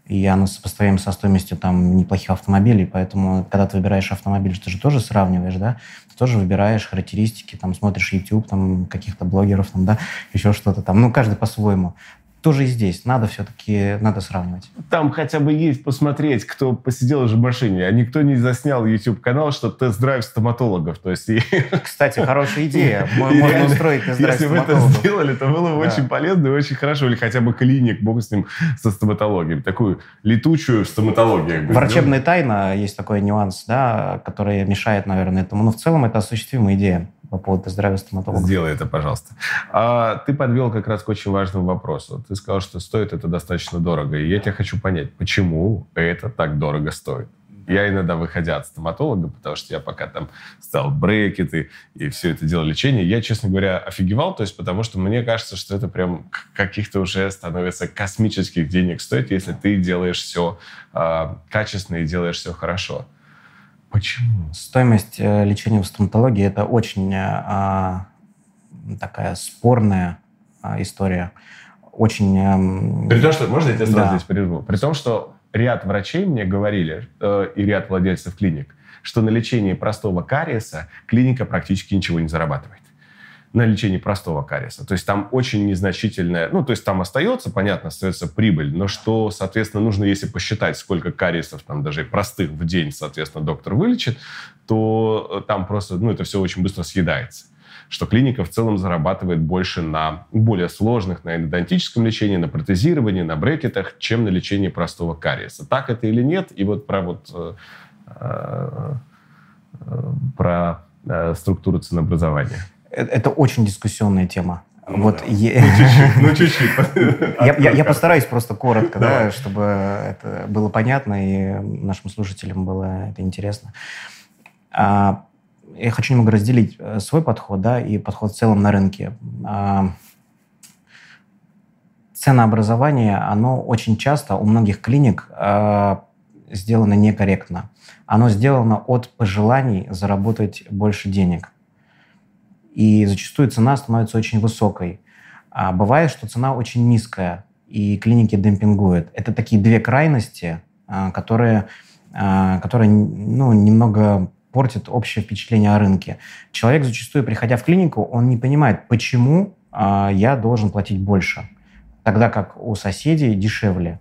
и она сопоставима со стоимостью там неплохих автомобилей, поэтому когда ты выбираешь автомобиль, ты же тоже сравниваешь, да, ты тоже выбираешь характеристики, там смотришь YouTube, там каких-то блогеров, там, да, еще что-то там, ну, каждый по-своему. Тоже и здесь. Надо все-таки, надо сравнивать. Там хотя бы есть посмотреть, кто посидел уже в машине, а никто не заснял YouTube-канал, что тест-драйв стоматологов. То есть, Кстати, хорошая идея. Можно реально, устроить тест-драйв если вы это сделали, то было бы Да. очень полезно и очень хорошо. Или хотя бы клиник, бог с ним, со стоматологией. Такую летучую стоматологию. бы Врачебная тайна, есть такой нюанс, да, который мешает, наверное, этому. Но в целом это осуществимая идея по поводу тест-драйва стоматологов. Сделай это, пожалуйста. А ты подвел как раз к очень важному вопросу. Ты сказал, что стоит это достаточно дорого. И я тебя хочу понять, почему это так дорого стоит? Я иногда, выходя от стоматолога, потому что я пока там стал брекеты и все это дело лечения, я, честно говоря, офигевал, то есть потому что мне кажется, что это прям каких-то уже становится космических денег стоит, если ты делаешь все качественно и делаешь все хорошо. Почему? Стоимость э, лечения в стоматологии – это очень э, а, такая спорная а, история. Очень... эм, При том, что, можно я тебя сразу Да. здесь прерву? При том, что ряд врачей мне говорили, э, и ряд владельцев клиник, что на лечении простого кариеса клиника практически ничего не зарабатывает. На лечение простого кариеса. То есть там очень незначительная, ну, то есть там остается, понятно, остается прибыль, но что, соответственно, нужно, если посчитать, сколько кариесов, там даже простых в день, соответственно, доктор вылечит, то там просто, ну, это все очень быстро съедается что клиника в целом зарабатывает больше на более сложных, на эндодонтическом лечении, на протезировании, на брекетах, чем на лечении простого кариеса. Так это или нет? И вот про вот э, э, про э, структуру ценообразования. Это очень дискуссионная тема. Ну, вот да. ну чуть-чуть. я, я, я постараюсь просто коротко, да, чтобы это было понятно и нашим слушателям было это интересно. А, я хочу немного разделить э, свой подход, да, и подход в целом на рынке. А, ценообразование, оно очень часто у многих клиник а, сделано некорректно. Оно сделано от пожеланий заработать больше денег. И зачастую цена становится очень высокой. А бывает, что цена очень низкая, и клиники демпингуют. Это такие две крайности, а, которые, а, которые ну, немного портят общее впечатление о рынке. Человек зачастую, приходя в клинику, он не понимает, почему а, я должен платить больше, тогда как у соседей дешевле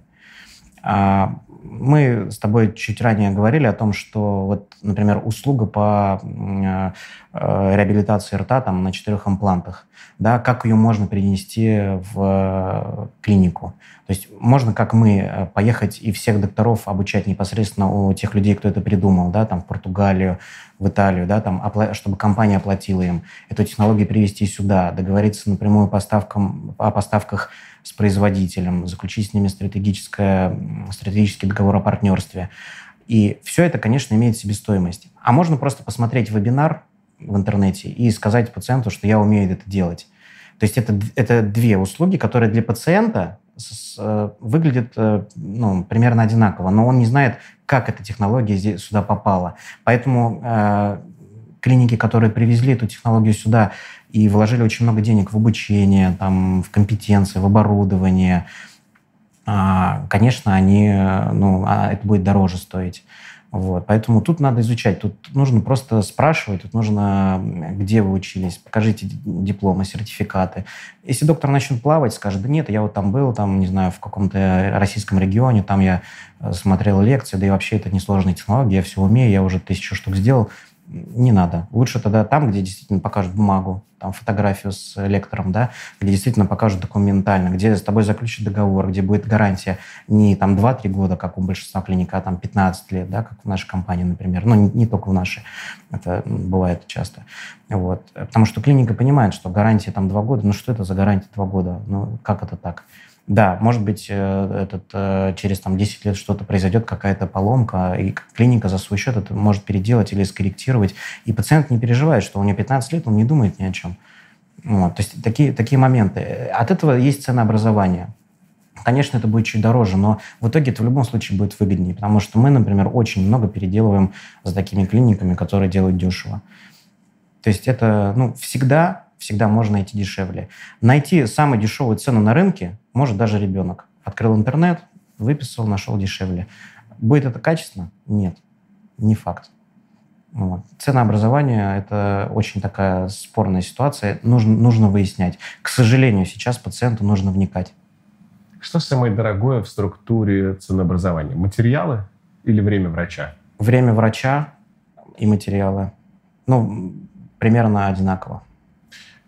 мы с тобой чуть ранее говорили о том, что вот, например, услуга по э, э, реабилитации рта там на четырех имплантах, да, как ее можно перенести в э, клинику. То есть можно, как мы, поехать и всех докторов обучать непосредственно у тех людей, кто это придумал, да, там в Португалию, в Италию, да, там, чтобы компания оплатила им эту технологию привезти сюда, договориться напрямую поставкам, о поставках с производителем, заключить с ними стратегическое, стратегический договор о партнерстве. И все это, конечно, имеет себестоимость. А можно просто посмотреть вебинар в интернете и сказать пациенту, что я умею это делать. То есть это, это две услуги, которые для пациента с, э, выглядят э, ну, примерно одинаково, но он не знает, как эта технология здесь, сюда попала. Поэтому э, клиники, которые привезли эту технологию сюда и вложили очень много денег в обучение, там, в компетенции, в оборудование, а, конечно, они, ну, а это будет дороже стоить. Вот. Поэтому тут надо изучать. Тут нужно просто спрашивать, тут нужно, где вы учились, покажите дипломы, сертификаты. Если доктор начнет плавать, скажет, да нет, я вот там был, там, не знаю, в каком-то российском регионе, там я э, смотрел лекции, да и вообще это несложная технология, я все умею, я уже тысячу штук сделал не надо. Лучше тогда там, где действительно покажут бумагу, там фотографию с лектором, да, где действительно покажут документально, где с тобой заключат договор, где будет гарантия не там 2-3 года, как у большинства клиник, а там 15 лет, да, как в нашей компании, например. Ну, не, не только в нашей. Это бывает часто. Вот. Потому что клиника понимает, что гарантия там 2 года, ну что это за гарантия 2 года? Ну, как это так? Да, может быть, э, этот, э, через там, 10 лет что-то произойдет, какая-то поломка, и клиника за свой счет это может переделать или скорректировать. И пациент не переживает, что у него 15 лет, он не думает ни о чем. Вот, то есть такие, такие моменты. От этого есть ценообразование. Конечно, это будет чуть дороже, но в итоге это в любом случае будет выгоднее, потому что мы, например, очень много переделываем за такими клиниками, которые делают дешево. То есть это ну, всегда всегда можно найти дешевле. Найти самую дешевую цену на рынке может даже ребенок. Открыл интернет, выписал, нашел дешевле. Будет это качественно? Нет, не факт. Вот. Ценообразование – это очень такая спорная ситуация. Нужно, нужно выяснять. К сожалению, сейчас пациенту нужно вникать. Что самое дорогое в структуре ценообразования? Материалы или время врача? Время врача и материалы. Ну, примерно одинаково.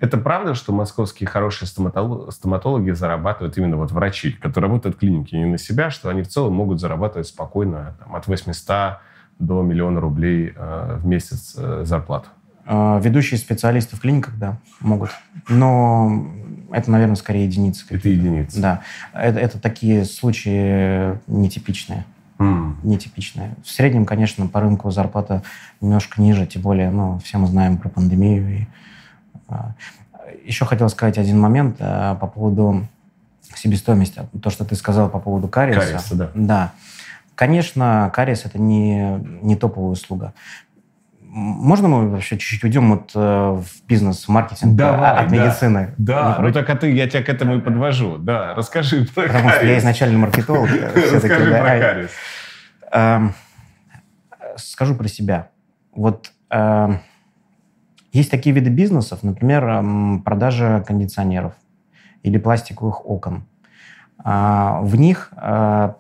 Это правда, что московские хорошие стоматологи зарабатывают именно вот врачи, которые работают в клинике не на себя, что они в целом могут зарабатывать спокойно там, от 800 до миллиона рублей э, в месяц э, зарплату? А, ведущие специалисты в клиниках, да, могут. Но это, наверное, скорее единицы. Это единицы. Да. Это, это такие случаи нетипичные. Mm. Нетипичные. В среднем, конечно, по рынку зарплата немножко ниже, тем более, ну, все мы знаем про пандемию и Еще хотел сказать один момент э, по поводу себестоимости. То, что ты сказал по поводу кариеса. Кариеса, да. Да. Конечно, кариес – это не, не топовая услуга. Можно мы вообще чуть-чуть уйдем вот, э, в бизнес, в маркетинг Давай, от медицины? Да, ну так а ты, я тебя к этому и подвожу. Да, расскажи про Потому кариес. что я изначально маркетолог. Расскажи про кариес. Эм, скажу про себя. Вот Есть такие виды бизнесов, например, продажа кондиционеров или пластиковых окон. А, в них а,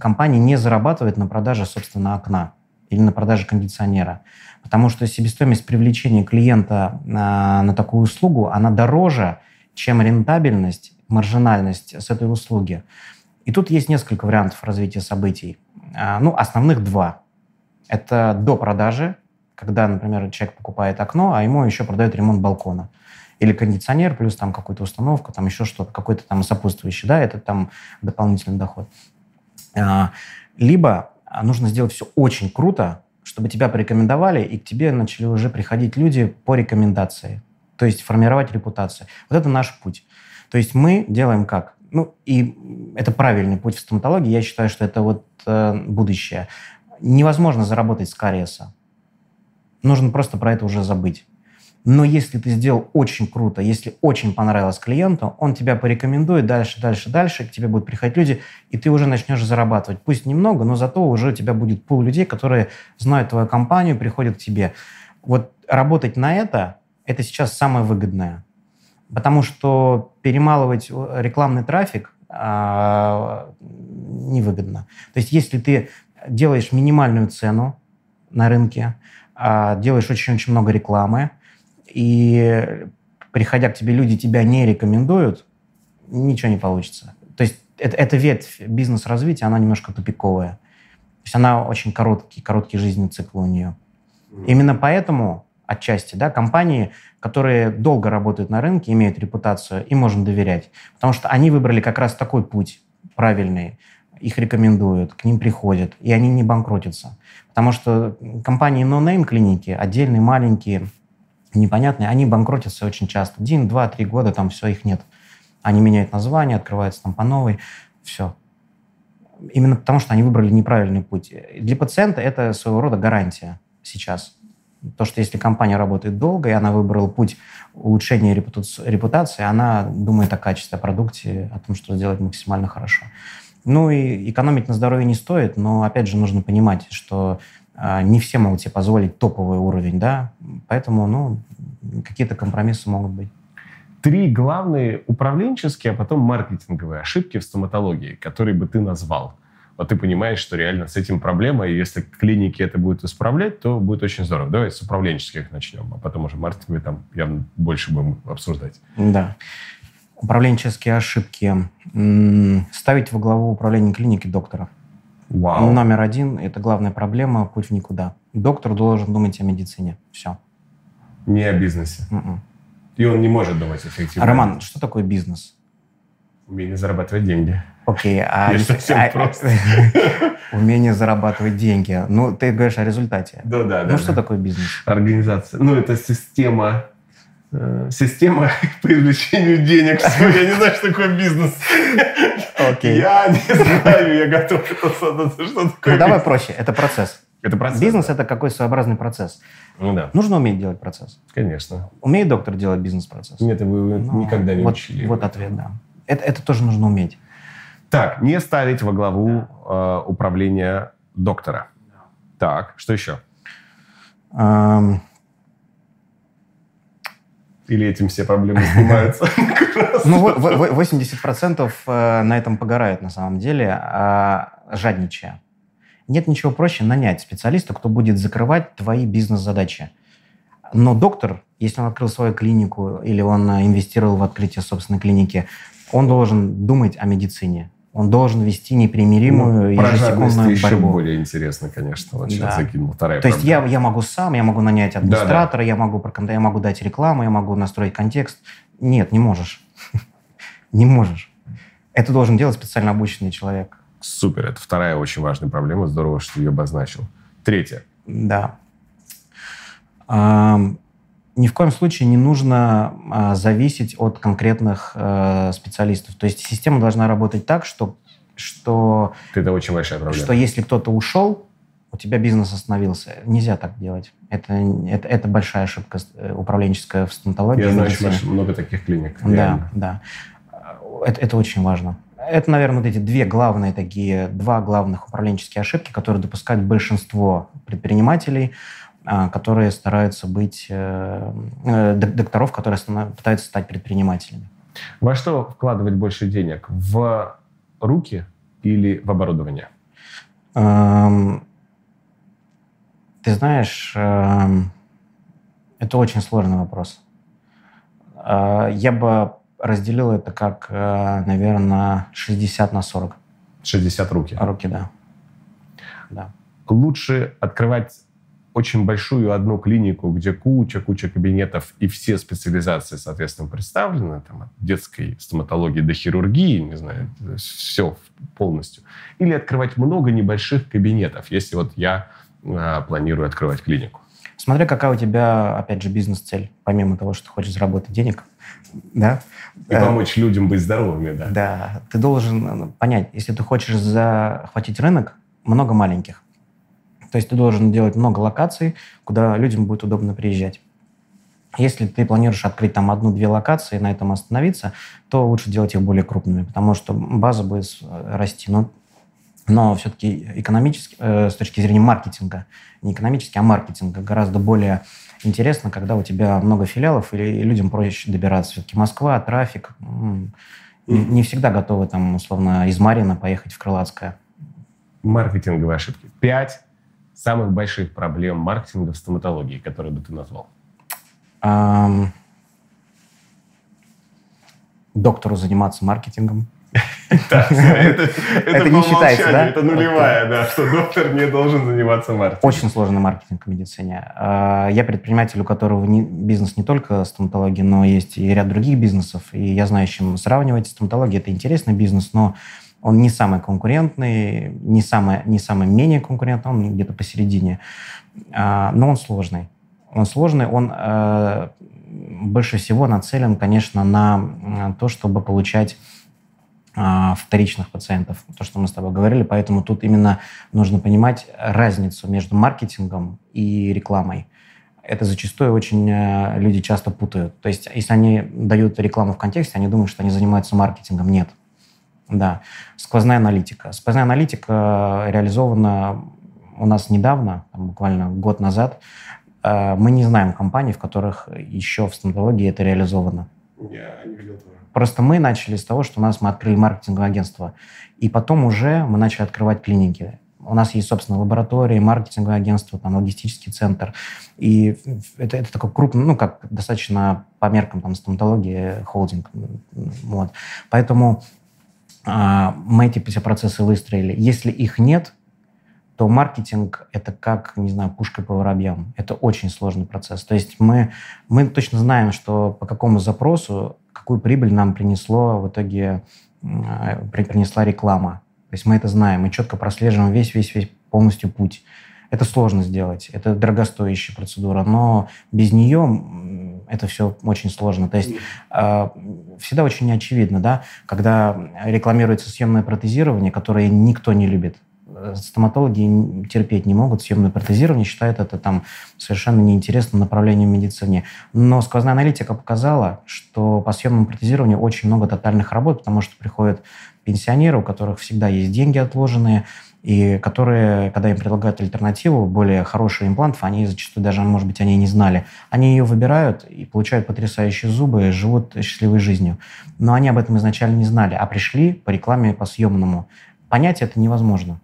компания не зарабатывает на продаже, собственно, окна или на продаже кондиционера. Потому что себестоимость привлечения клиента на, на такую услугу, она дороже, чем рентабельность, маржинальность с этой услуги. И тут есть несколько вариантов развития событий. А, ну, основных два. Это до продажи, когда, например, человек покупает окно, а ему еще продают ремонт балкона. Или кондиционер, плюс там какую-то установку, там еще что-то, какой-то там сопутствующий, да, это там дополнительный доход. А, либо нужно сделать все очень круто, чтобы тебя порекомендовали, и к тебе начали уже приходить люди по рекомендации. То есть формировать репутацию. Вот это наш путь. То есть мы делаем как? Ну, и это правильный путь в стоматологии. Я считаю, что это вот э, будущее. Невозможно заработать с кариеса. Нужно просто про это уже забыть. Но если ты сделал очень круто, если очень понравилось клиенту, он тебя порекомендует дальше, дальше, дальше, к тебе будут приходить люди, и ты уже начнешь зарабатывать. Пусть немного, но зато уже у тебя будет пул людей, которые знают твою компанию, приходят к тебе. Вот работать на это, это сейчас самое выгодное. Потому что перемалывать рекламный трафик а, невыгодно. То есть если ты делаешь минимальную цену на рынке, делаешь очень-очень много рекламы, и приходя к тебе люди тебя не рекомендуют, ничего не получится. То есть это, эта ветвь бизнес-развития, она немножко тупиковая. То есть она очень короткий, короткий жизненный цикл у нее. Именно поэтому отчасти, да, компании, которые долго работают на рынке, имеют репутацию, им можно доверять. Потому что они выбрали как раз такой путь правильный. Их рекомендуют, к ним приходят, и они не банкротятся. Потому что компании no-name клиники, отдельные, маленькие, непонятные, они банкротятся очень часто. Один, два, три года там все, их нет. Они меняют название, открываются там по новой, все. Именно потому, что они выбрали неправильный путь. Для пациента это своего рода гарантия сейчас. То, что если компания работает долго, и она выбрала путь улучшения репутации, она думает о качестве, о продукте, о том, что сделать максимально хорошо. Ну и экономить на здоровье не стоит, но опять же нужно понимать, что а, не все могут себе позволить топовый уровень, да, поэтому, ну, какие-то компромиссы могут быть. Три главные управленческие, а потом маркетинговые ошибки в стоматологии, которые бы ты назвал. Вот ты понимаешь, что реально с этим проблема, и если клиники это будут исправлять, то будет очень здорово. Давай с управленческих начнем, а потом уже маркетинговые там явно больше будем обсуждать. Да. Управленческие ошибки. Ставить во главу управления клиники доктора. Вау. Номер один – это главная проблема, путь в никуда. Доктор должен думать о медицине. Все. Не о бизнесе. Mm-mm. М-м. И он не может думать эффективно. Роман, что такое бизнес? Умение зарабатывать деньги. Окей, а... Я совсем а, просто. Умение зарабатывать деньги. Ну, ты говоришь о результате. Да, да, да. Ну, что такое бизнес? Организация. Ну, это система система по извлечению денег. Все, я не знаю, что такое бизнес. Okay. Я не знаю, я готов это Что такое ну, давай проще. Это процесс. Это процесс. Бизнес – это какой своеобразный процесс. Ну да. Нужно уметь делать процесс. Конечно. Умеет доктор делать бизнес-процесс? Нет, вы ну, никогда не вот, учили. Вот ответ, да. Это, это тоже нужно уметь. Так, не ставить во главу э, управления доктора. Так, что еще? Um, или этим все проблемы снимаются? Ну, 80% э, на этом погорают на самом деле, а жадничая. Нет ничего проще нанять специалиста, кто будет закрывать твои бизнес-задачи. Но доктор, если он открыл свою клинику или он инвестировал в открытие собственной клиники, он должен думать о медицине. Он должен вести непримиримую ну, ежесекундную еще борьбу. более интересно, конечно. Вот сейчас да. закинул вторая То есть я, я могу сам, я могу нанять администратора, да, да. я могу я могу дать рекламу, я могу настроить контекст. Нет, не можешь. не можешь. Это должен делать специально обученный человек. Супер. Это вторая очень важная проблема. Здорово, что ты ее обозначил. Третья. Да ни в коем случае не нужно а, зависеть от конкретных а, специалистов. То есть система должна работать так, что, что, это очень большая проблема. что если кто-то ушел, у тебя бизнес остановился. Нельзя так делать. Это, это, это большая ошибка э, управленческая в стоматологии. Я знаю очень много таких клиник. Реально. Да, да. Это, это очень важно. Это, наверное, вот эти две главные такие, два главных управленческие ошибки, которые допускают большинство предпринимателей – которые стараются быть, э, э, докторов, которые пытаются стать предпринимателями. Во что вкладывать больше денег? В руки или в оборудование? Эм, ты знаешь, эм, это очень сложный вопрос. Э, я бы разделил это как, наверное, 60 на 40. 60 руки? Руки, да. да. Лучше открывать очень большую одну клинику, где куча-куча кабинетов и все специализации, соответственно, представлены, там, от детской стоматологии до хирургии, не знаю, все полностью. Или открывать много небольших кабинетов, если вот я а, планирую открывать клинику. Смотря какая у тебя, опять же, бизнес-цель, помимо того, что ты хочешь заработать денег, да? И э, помочь людям быть здоровыми, да. Да. Ты должен понять, если ты хочешь захватить рынок, много маленьких. То есть ты должен делать много локаций, куда людям будет удобно приезжать. Если ты планируешь открыть там одну-две локации и на этом остановиться, то лучше делать их более крупными, потому что база будет э, расти. Но, но все-таки экономически, э, с точки зрения маркетинга, не экономически, а маркетинга, гораздо более интересно, когда у тебя много филиалов и людям проще добираться. Все-таки Москва, трафик. Не всегда готовы там, условно, из Марина поехать в Крылатское. Маркетинговые ошибки. Пять самых больших проблем маркетинга в стоматологии, которые бы ты назвал? Um, доктору заниматься маркетингом. Это не считается, да? Это нулевая, да, что доктор не должен заниматься маркетингом. Очень сложный маркетинг в медицине. А, я предприниматель, у которого бизнес не только стоматология, но есть и ряд других бизнесов, и я знаю, с чем сравнивать. Стоматология – это интересный бизнес, но он не самый конкурентный, не самый, не самый менее конкурентный, он где-то посередине. А, но он сложный. Он сложный, он э, больше всего нацелен, конечно, на то, чтобы получать а, вторичных пациентов, то, что мы с тобой говорили. Поэтому тут именно нужно понимать разницу между маркетингом и рекламой. Это зачастую очень э, люди часто путают. То есть, если они дают рекламу в контексте, они думают, что они занимаются маркетингом. Нет. Да, сквозная аналитика. Сквозная аналитика реализована у нас недавно, буквально год назад. Э, мы не знаем компаний, в которых еще в стоматологии это реализовано. Я не видел. Просто мы начали с того, что у нас мы открыли маркетинговое агентство. И потом уже мы начали открывать клиники. У нас есть, собственно, лаборатории, маркетинговое агентство, там, логистический центр. И это, это такой крупный, ну, как достаточно по меркам там, стоматологии холдинг. Вот. Поэтому мы эти все процессы выстроили. Если их нет, то маркетинг — это как, не знаю, пушка по воробьям. Это очень сложный процесс. То есть мы, мы точно знаем, что по какому запросу, какую прибыль нам принесло в итоге, принесла реклама. То есть мы это знаем, мы четко прослеживаем весь-весь-весь полностью путь. Это сложно сделать, это дорогостоящая процедура, но без нее это все очень сложно. То есть э, всегда очень неочевидно, да, когда рекламируется съемное протезирование, которое никто не любит. Стоматологи терпеть не могут съемное протезирование, считают это там совершенно неинтересным направлением в медицине. Но сквозная аналитика показала, что по съемному протезированию очень много тотальных работ, потому что приходят пенсионеры, у которых всегда есть деньги отложенные, и которые, когда им предлагают альтернативу, более хороших имплантов, они зачастую даже, может быть, они не знали. Они ее выбирают и получают потрясающие зубы, живут счастливой жизнью. Но они об этом изначально не знали, а пришли по рекламе по съемному. Понять это невозможно.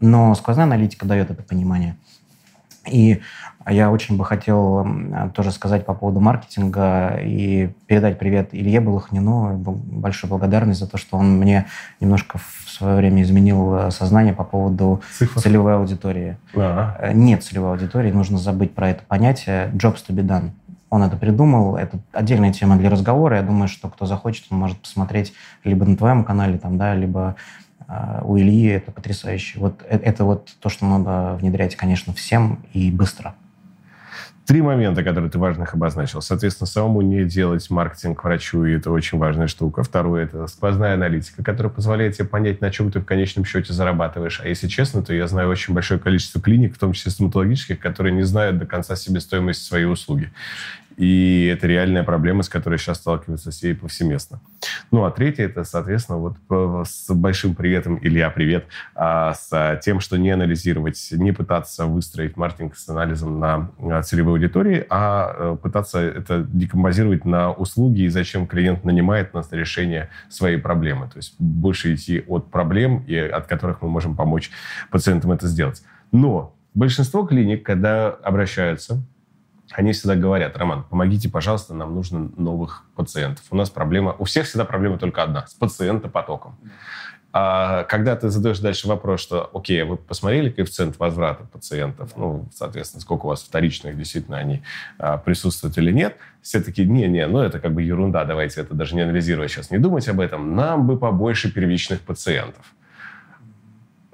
Но сквозная аналитика дает это понимание. И я очень бы хотел тоже сказать по поводу маркетинга и передать привет Илье Балахнину. Большую благодарность за то, что он мне немножко в свое время изменил э, сознание по поводу Цифр. целевой аудитории. А-а. Нет целевой аудитории, нужно забыть про это понятие. Jobs to be done. Он это придумал, это отдельная тема для разговора. Я думаю, что кто захочет, он может посмотреть либо на твоем канале, там, да, либо э, у Ильи. Это потрясающе. Вот это, это вот то, что надо внедрять, конечно, всем и быстро. Три момента, которые ты важных обозначил. Соответственно, самому не делать маркетинг врачу, и это очень важная штука. Второе – это сквозная аналитика, которая позволяет тебе понять, на чем ты в конечном счете зарабатываешь. А если честно, то я знаю очень большое количество клиник, в том числе стоматологических, которые не знают до конца себестоимость своей услуги. И это реальная проблема, с которой сейчас сталкиваются все и повсеместно. Ну, а третье, это, соответственно, вот с большим приветом, Илья, привет, а, с тем, что не анализировать, не пытаться выстроить маркетинг с анализом на целевой аудитории, а э, пытаться это декомпозировать на услуги и зачем клиент нанимает нас на решение своей проблемы. То есть больше идти от проблем, и от которых мы можем помочь пациентам это сделать. Но большинство клиник, когда обращаются, они всегда говорят, Роман, помогите, пожалуйста, нам нужно новых пациентов. У нас проблема, у всех всегда проблема только одна, с пациентопотоком. А когда ты задаешь дальше вопрос, что, окей, вы посмотрели коэффициент возврата пациентов, ну, соответственно, сколько у вас вторичных, действительно, они а, присутствуют или нет, все таки не-не, ну, это как бы ерунда, давайте это даже не анализировать сейчас, не думать об этом, нам бы побольше первичных пациентов.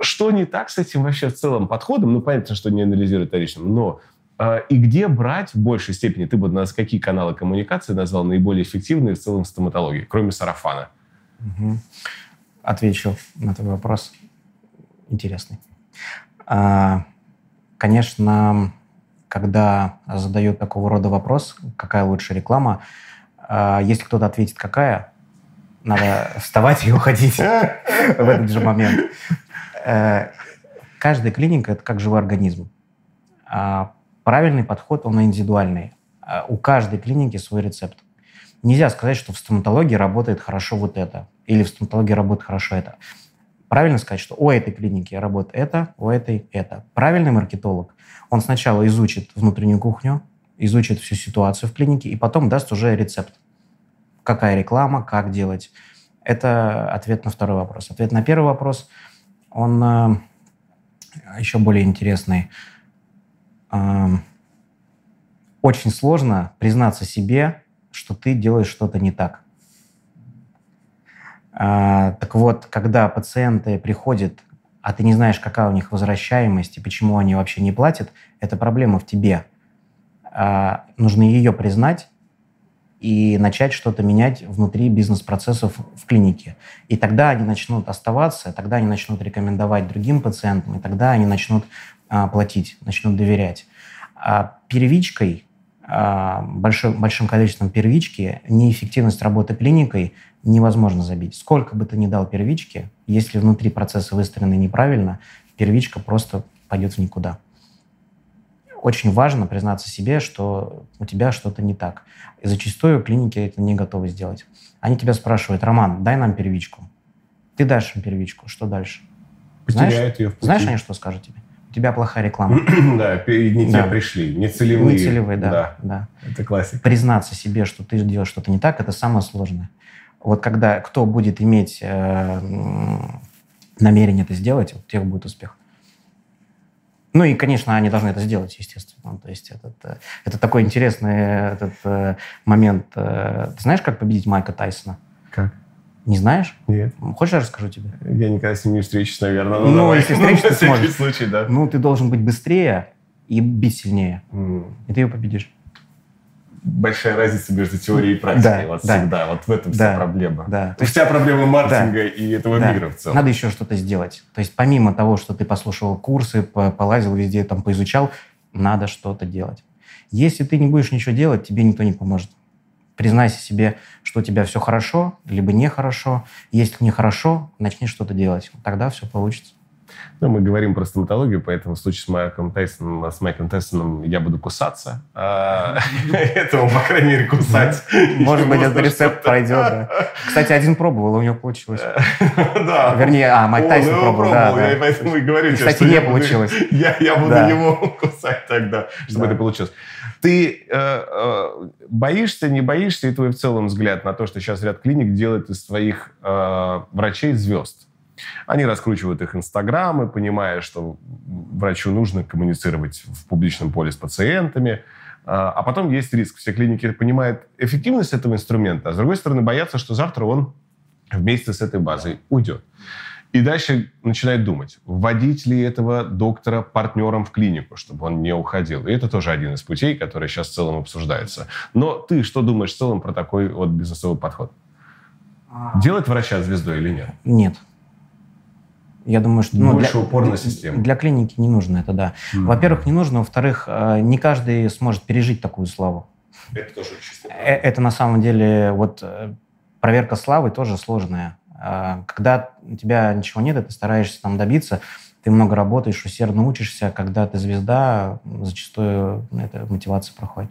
Что не так с этим вообще в целом подходом? Ну, понятно, что не анализировать вторично, но а, и где брать в большей степени? Ты бы нас какие каналы коммуникации назвал наиболее эффективные в целом стоматологии, кроме сарафана? Угу. Отвечу на твой вопрос. Интересный. А, конечно, когда задают такого рода вопрос, какая лучшая реклама, а, если кто-то ответит, какая, надо вставать и уходить в этот же момент. Э, каждая клиника – это как живой организм Правильный подход, он индивидуальный. А у каждой клиники свой рецепт. Нельзя сказать, что в стоматологии работает хорошо вот это, или в стоматологии работает хорошо это. Правильно сказать, что у этой клиники работает это, у этой это. Правильный маркетолог, он сначала изучит внутреннюю кухню, изучит всю ситуацию в клинике и потом даст уже рецепт. Какая реклама, как делать. Это ответ на второй вопрос. Ответ на первый вопрос, он э, еще более интересный очень сложно признаться себе, что ты делаешь что-то не так. А, так вот, когда пациенты приходят, а ты не знаешь, какая у них возвращаемость и почему они вообще не платят, это проблема в тебе. А, нужно ее признать и начать что-то менять внутри бизнес-процессов в клинике. И тогда они начнут оставаться, тогда они начнут рекомендовать другим пациентам, и тогда они начнут платить, начнут доверять. А первичкой, а, большим, большим количеством первички, неэффективность работы клиникой невозможно забить. Сколько бы ты ни дал первички, если внутри процесса выстроены неправильно, первичка просто пойдет в никуда. Очень важно признаться себе, что у тебя что-то не так. И зачастую клиники это не готовы сделать. Они тебя спрашивают, Роман, дай нам первичку. Ты дашь им первичку, что дальше? Потеряют знаешь, ее в пути. Знаешь, они что скажут тебе? У тебя плохая реклама. да, не те пришли, не целевые. Не целевые, да, да. да. Это классика. Признаться себе, что ты делаешь что-то не так, это самое сложное. Вот когда кто будет иметь э, намерение это сделать, вот тех будет успех. Ну и, конечно, они должны это сделать, естественно. То есть этот, э, это такой интересный этот, э, момент. Э, ты знаешь, как победить Майка Тайсона? Как? Не знаешь? Нет. Хочешь, я расскажу тебе? Я никогда с ним не встречусь, наверное. Ну, ну давай. если встретишься, ты сможешь. случай, да. Ну, ты должен быть быстрее и бить сильнее. Mm. И ты ее победишь. Большая разница между теорией и практикой. Да, вот да. всегда. Вот в этом да, вся проблема. Да. То есть вся проблема маркетинга да, и этого да. мира в целом. Надо еще что-то сделать. То есть помимо того, что ты послушал курсы, полазил везде, там поизучал, надо что-то делать. Если ты не будешь ничего делать, тебе никто не поможет. Признайся себе, что у тебя все хорошо, либо нехорошо. Если нехорошо, начни что-то делать. Тогда все получится. Ну, мы говорим про стоматологию, поэтому в случае с Майком Тайсоном, с Майком Тайсоном я буду кусаться. А, этого, по крайней мере, кусать. Может быть, этот рецепт пройдет. Кстати, один пробовал, у него получилось. Да. Вернее, а, Майк Тайсон пробовал. Да, поэтому и говорю Кстати, не получилось. Я буду его кусать тогда, чтобы это получилось. Ты э, э, боишься, не боишься, и твой в целом взгляд на то, что сейчас ряд клиник делает из своих э, врачей звезд? Они раскручивают их инстаграмы, понимая, что врачу нужно коммуницировать в публичном поле с пациентами. А, а потом есть риск. Все клиники понимают эффективность этого инструмента, а с другой стороны боятся, что завтра он вместе с этой базой уйдет. И дальше начинает думать, вводить ли этого доктора партнером в клинику, чтобы он не уходил. И это тоже один из путей, который сейчас в целом обсуждается. Но ты что думаешь в целом про такой вот бизнесовый подход? А. Делать врача звездой или нет? Нет. Я думаю, что... Ну, Больше для, упор на систему. Для клиники не нужно это, да. Mm-hmm. Во-первых, не нужно. Во-вторых, э, не каждый сможет пережить такую славу. Это тоже чисто. Это на самом деле вот проверка славы тоже сложная. А, когда у тебя ничего нет, и ты стараешься там добиться, ты много работаешь, усердно учишься, когда ты звезда, зачастую эта мотивация проходит.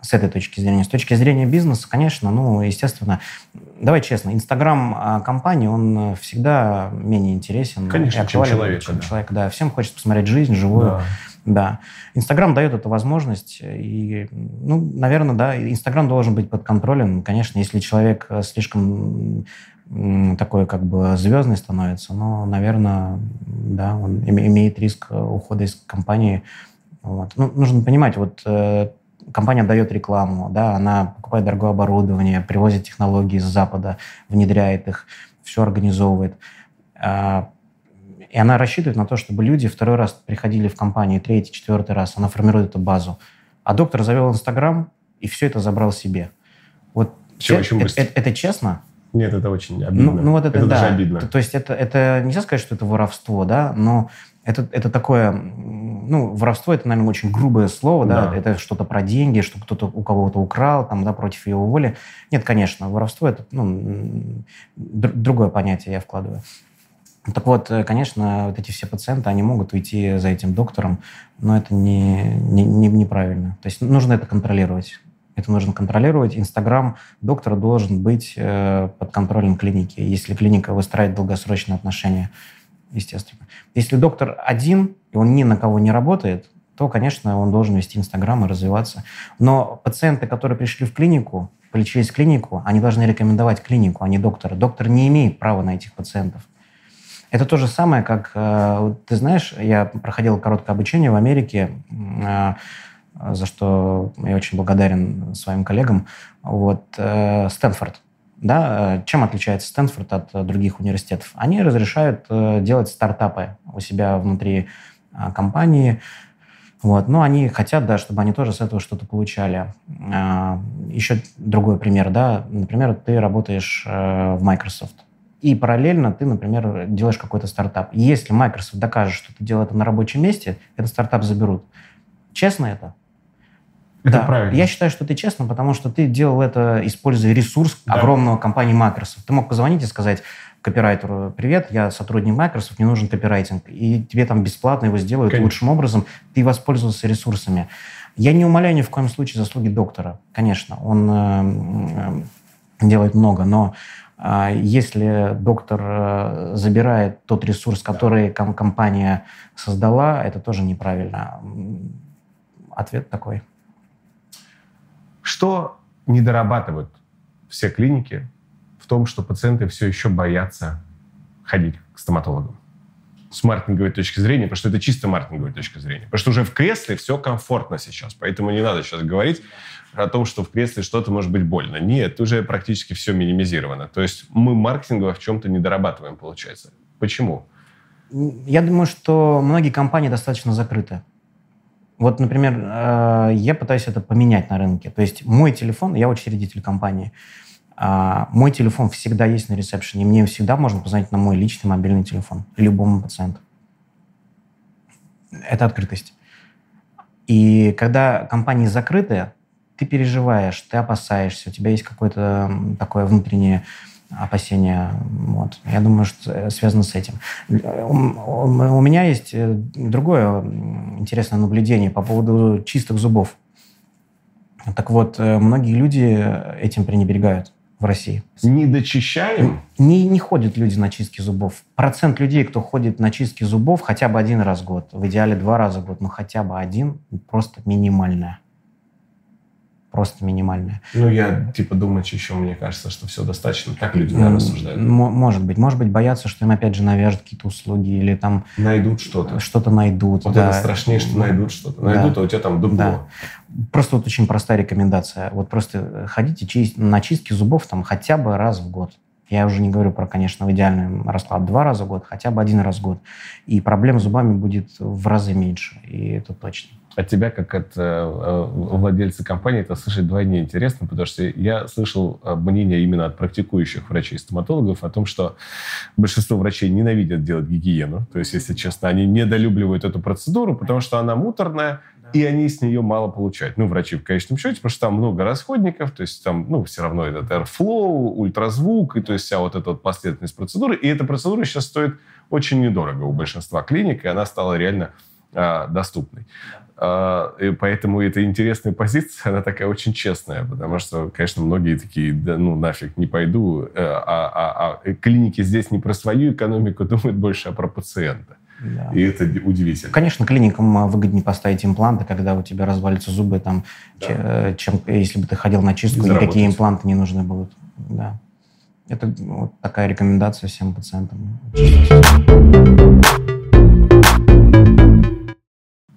С этой точки зрения. С точки зрения бизнеса, конечно, ну, естественно, давай честно, Инстаграм а, компании, он всегда менее интересен. Конечно, чем человек. Чем да. человек, да. Всем хочется посмотреть жизнь живую. Да. Инстаграм дает эту возможность. И, ну, наверное, да, Инстаграм должен быть под контролем. Конечно, если человек э, слишком такой как бы звездный становится, но, наверное, да, он имеет риск э, ухода из компании. Вот. Ну, нужно понимать, вот э, компания дает рекламу, да, она покупает дорогое оборудование, привозит технологии из Запада, внедряет их, все организовывает. Э, и она рассчитывает на то, чтобы люди второй раз приходили в компанию, третий, четвертый раз, она формирует эту базу. А доктор завел Инстаграм и все это забрал себе. Вот все очень быстро. Это, это честно? Нет, это очень обидно. Ну, ну вот это, это да. даже обидно. То, то есть это, это нельзя сказать, что это воровство, да, но это, это такое, ну, воровство это, наверное, очень грубое слово, да, да. это что-то про деньги, что кто-то у кого-то украл, там, да, против его воли. Нет, конечно, воровство это, ну, другое понятие я вкладываю. Так вот, э, конечно, вот эти все пациенты, они могут уйти за этим доктором, но это не, не, не, неправильно. То есть нужно это контролировать. Это нужно контролировать. Инстаграм доктора должен быть э, под контролем клиники, если клиника выстраивает долгосрочные отношения, естественно. Если доктор один, и он ни на кого не работает, то, конечно, он должен вести Инстаграм и развиваться. Но пациенты, которые пришли в клинику, полечились в клинику, они должны рекомендовать клинику, а не доктора. Доктор не имеет права на этих пациентов. Это то же самое, как, э, ты знаешь, я проходил короткое обучение в Америке, э, за что я очень благодарен своим коллегам. Вот, э, Стэнфорд. Да, чем отличается Стэнфорд от других университетов? Они разрешают делать стартапы у себя внутри компании, вот. Но они хотят, да, чтобы они тоже с этого что-то получали. Еще другой пример, да, например, ты работаешь в Microsoft и параллельно ты, например, делаешь какой-то стартап. Если Microsoft докажет, что ты делал это на рабочем месте, этот стартап заберут. Честно это? Это да. правильно. Я считаю, что ты честно, потому что ты делал это, используя ресурс да. огромного компании Microsoft. Ты мог позвонить и сказать копирайтеру, привет, я сотрудник Microsoft, мне нужен копирайтинг. И тебе там бесплатно его сделают Конечно. лучшим образом. Ты воспользовался ресурсами. Я не умоляю ни в коем случае заслуги доктора. Конечно, он э, э, делает много, но а если доктор э, забирает тот ресурс, который компания создала, это тоже неправильно. Ответ такой. Что не дорабатывают все клиники в том, что пациенты все еще боятся ходить к стоматологам? С маркетинговой точки зрения, потому что это чисто маркетинговая точка зрения. Потому что уже в кресле все комфортно сейчас, поэтому не надо сейчас говорить о том, что в кресле что-то может быть больно. Нет, уже практически все минимизировано. То есть мы маркетингово в чем-то не дорабатываем, получается. Почему? Я думаю, что многие компании достаточно закрыты. Вот, например, э, я пытаюсь это поменять на рынке. То есть мой телефон, я учредитель компании, а, мой телефон всегда есть на ресепшене. Мне всегда можно позвонить на мой личный мобильный телефон любому пациенту. Это открытость. И когда компании закрыты, ты переживаешь, ты опасаешься, у тебя есть какое-то такое внутреннее опасение. Вот. Я думаю, что связано с этим. У меня есть э, другое интересное наблюдение по поводу чистых зубов. Так вот, э, многие люди этим пренебрегают в России. Не дочищаем? Не, не ходят люди на чистки зубов. Процент людей, кто ходит на чистки зубов, хотя бы один раз в год. В идеале два раза в год, но хотя бы один, просто минимальная просто минимальная. Ну, я, типа, думать еще, мне кажется, что все достаточно. Так люди, наверное, рассуждают. Может быть. Может быть, боятся, что им, опять же, навяжут какие-то услуги или там... Найдут что-то. Что-то найдут, Вот да. это страшнее, что найдут что-то. Найдут, да. а у тебя там дупло. Да. Просто вот очень простая рекомендация. Вот просто ходите чист... на чистки зубов там хотя бы раз в год. Я уже не говорю про, конечно, в идеальный расклад два раза в год, хотя бы один раз в год. И проблем с зубами будет в разы меньше. И это точно от тебя, как от э, э, владельца компании, это слышать двойне интересно, потому что я слышал э, мнение именно от практикующих врачей-стоматологов о том, что большинство врачей ненавидят делать гигиену. То есть, если честно, они недолюбливают эту процедуру, потому что она муторная, и они с нее мало получают. Ну, врачи в конечном счете, потому что там много расходников, то есть там, ну, все равно этот airflow, ультразвук, и то есть вся вот эта вот последовательность процедуры. И эта процедура сейчас стоит очень недорого у большинства клиник, и она стала реально доступной. А, и поэтому это интересная позиция, она такая очень честная, потому что, конечно, многие такие, да ну нафиг, не пойду, э, а, а, а клиники здесь не про свою экономику думают больше, а про пациента. Да. И это удивительно. Конечно, клиникам а, выгоднее поставить импланты, когда у тебя развалится зубы, там, да. чем если бы ты ходил на чистку, никакие импланты не нужны будут. Да. Это вот такая рекомендация всем пациентам.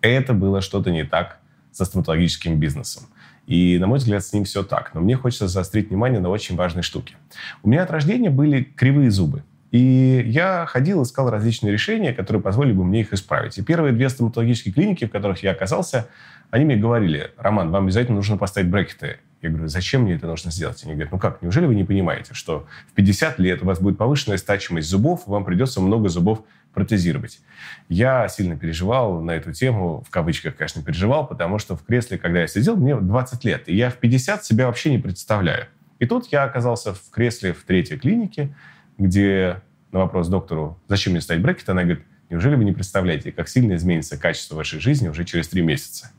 Это было что-то не так со стоматологическим бизнесом. И, на мой взгляд, с ним все так. Но мне хочется заострить внимание на очень важной штуке. У меня от рождения были кривые зубы. И я ходил, искал различные решения, которые позволили бы мне их исправить. И первые две стоматологические клиники, в которых я оказался, они мне говорили, Роман, вам обязательно нужно поставить брекеты. Я говорю, зачем мне это нужно сделать? Они говорят, ну как, неужели вы не понимаете, что в 50 лет у вас будет повышенная стачимость зубов, вам придется много зубов протезировать. Я сильно переживал на эту тему, в кавычках, конечно, переживал, потому что в кресле, когда я сидел, мне 20 лет, и я в 50 себя вообще не представляю. И тут я оказался в кресле в третьей клинике, где на вопрос доктору, зачем мне ставить брекет, она говорит, неужели вы не представляете, как сильно изменится качество вашей жизни уже через три месяца?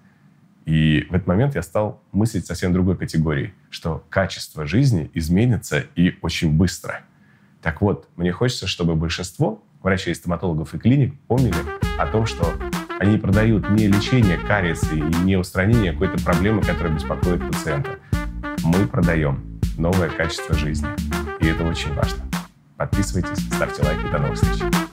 И в этот момент я стал мыслить совсем другой категории, что качество жизни изменится и очень быстро. Так вот, мне хочется, чтобы большинство врачей, стоматологов и клиник помнили о том, что они продают не лечение кариеса и не устранение какой-то проблемы, которая беспокоит пациента. Мы продаем новое качество жизни. И это очень важно. Подписывайтесь, ставьте лайки. До новых встреч.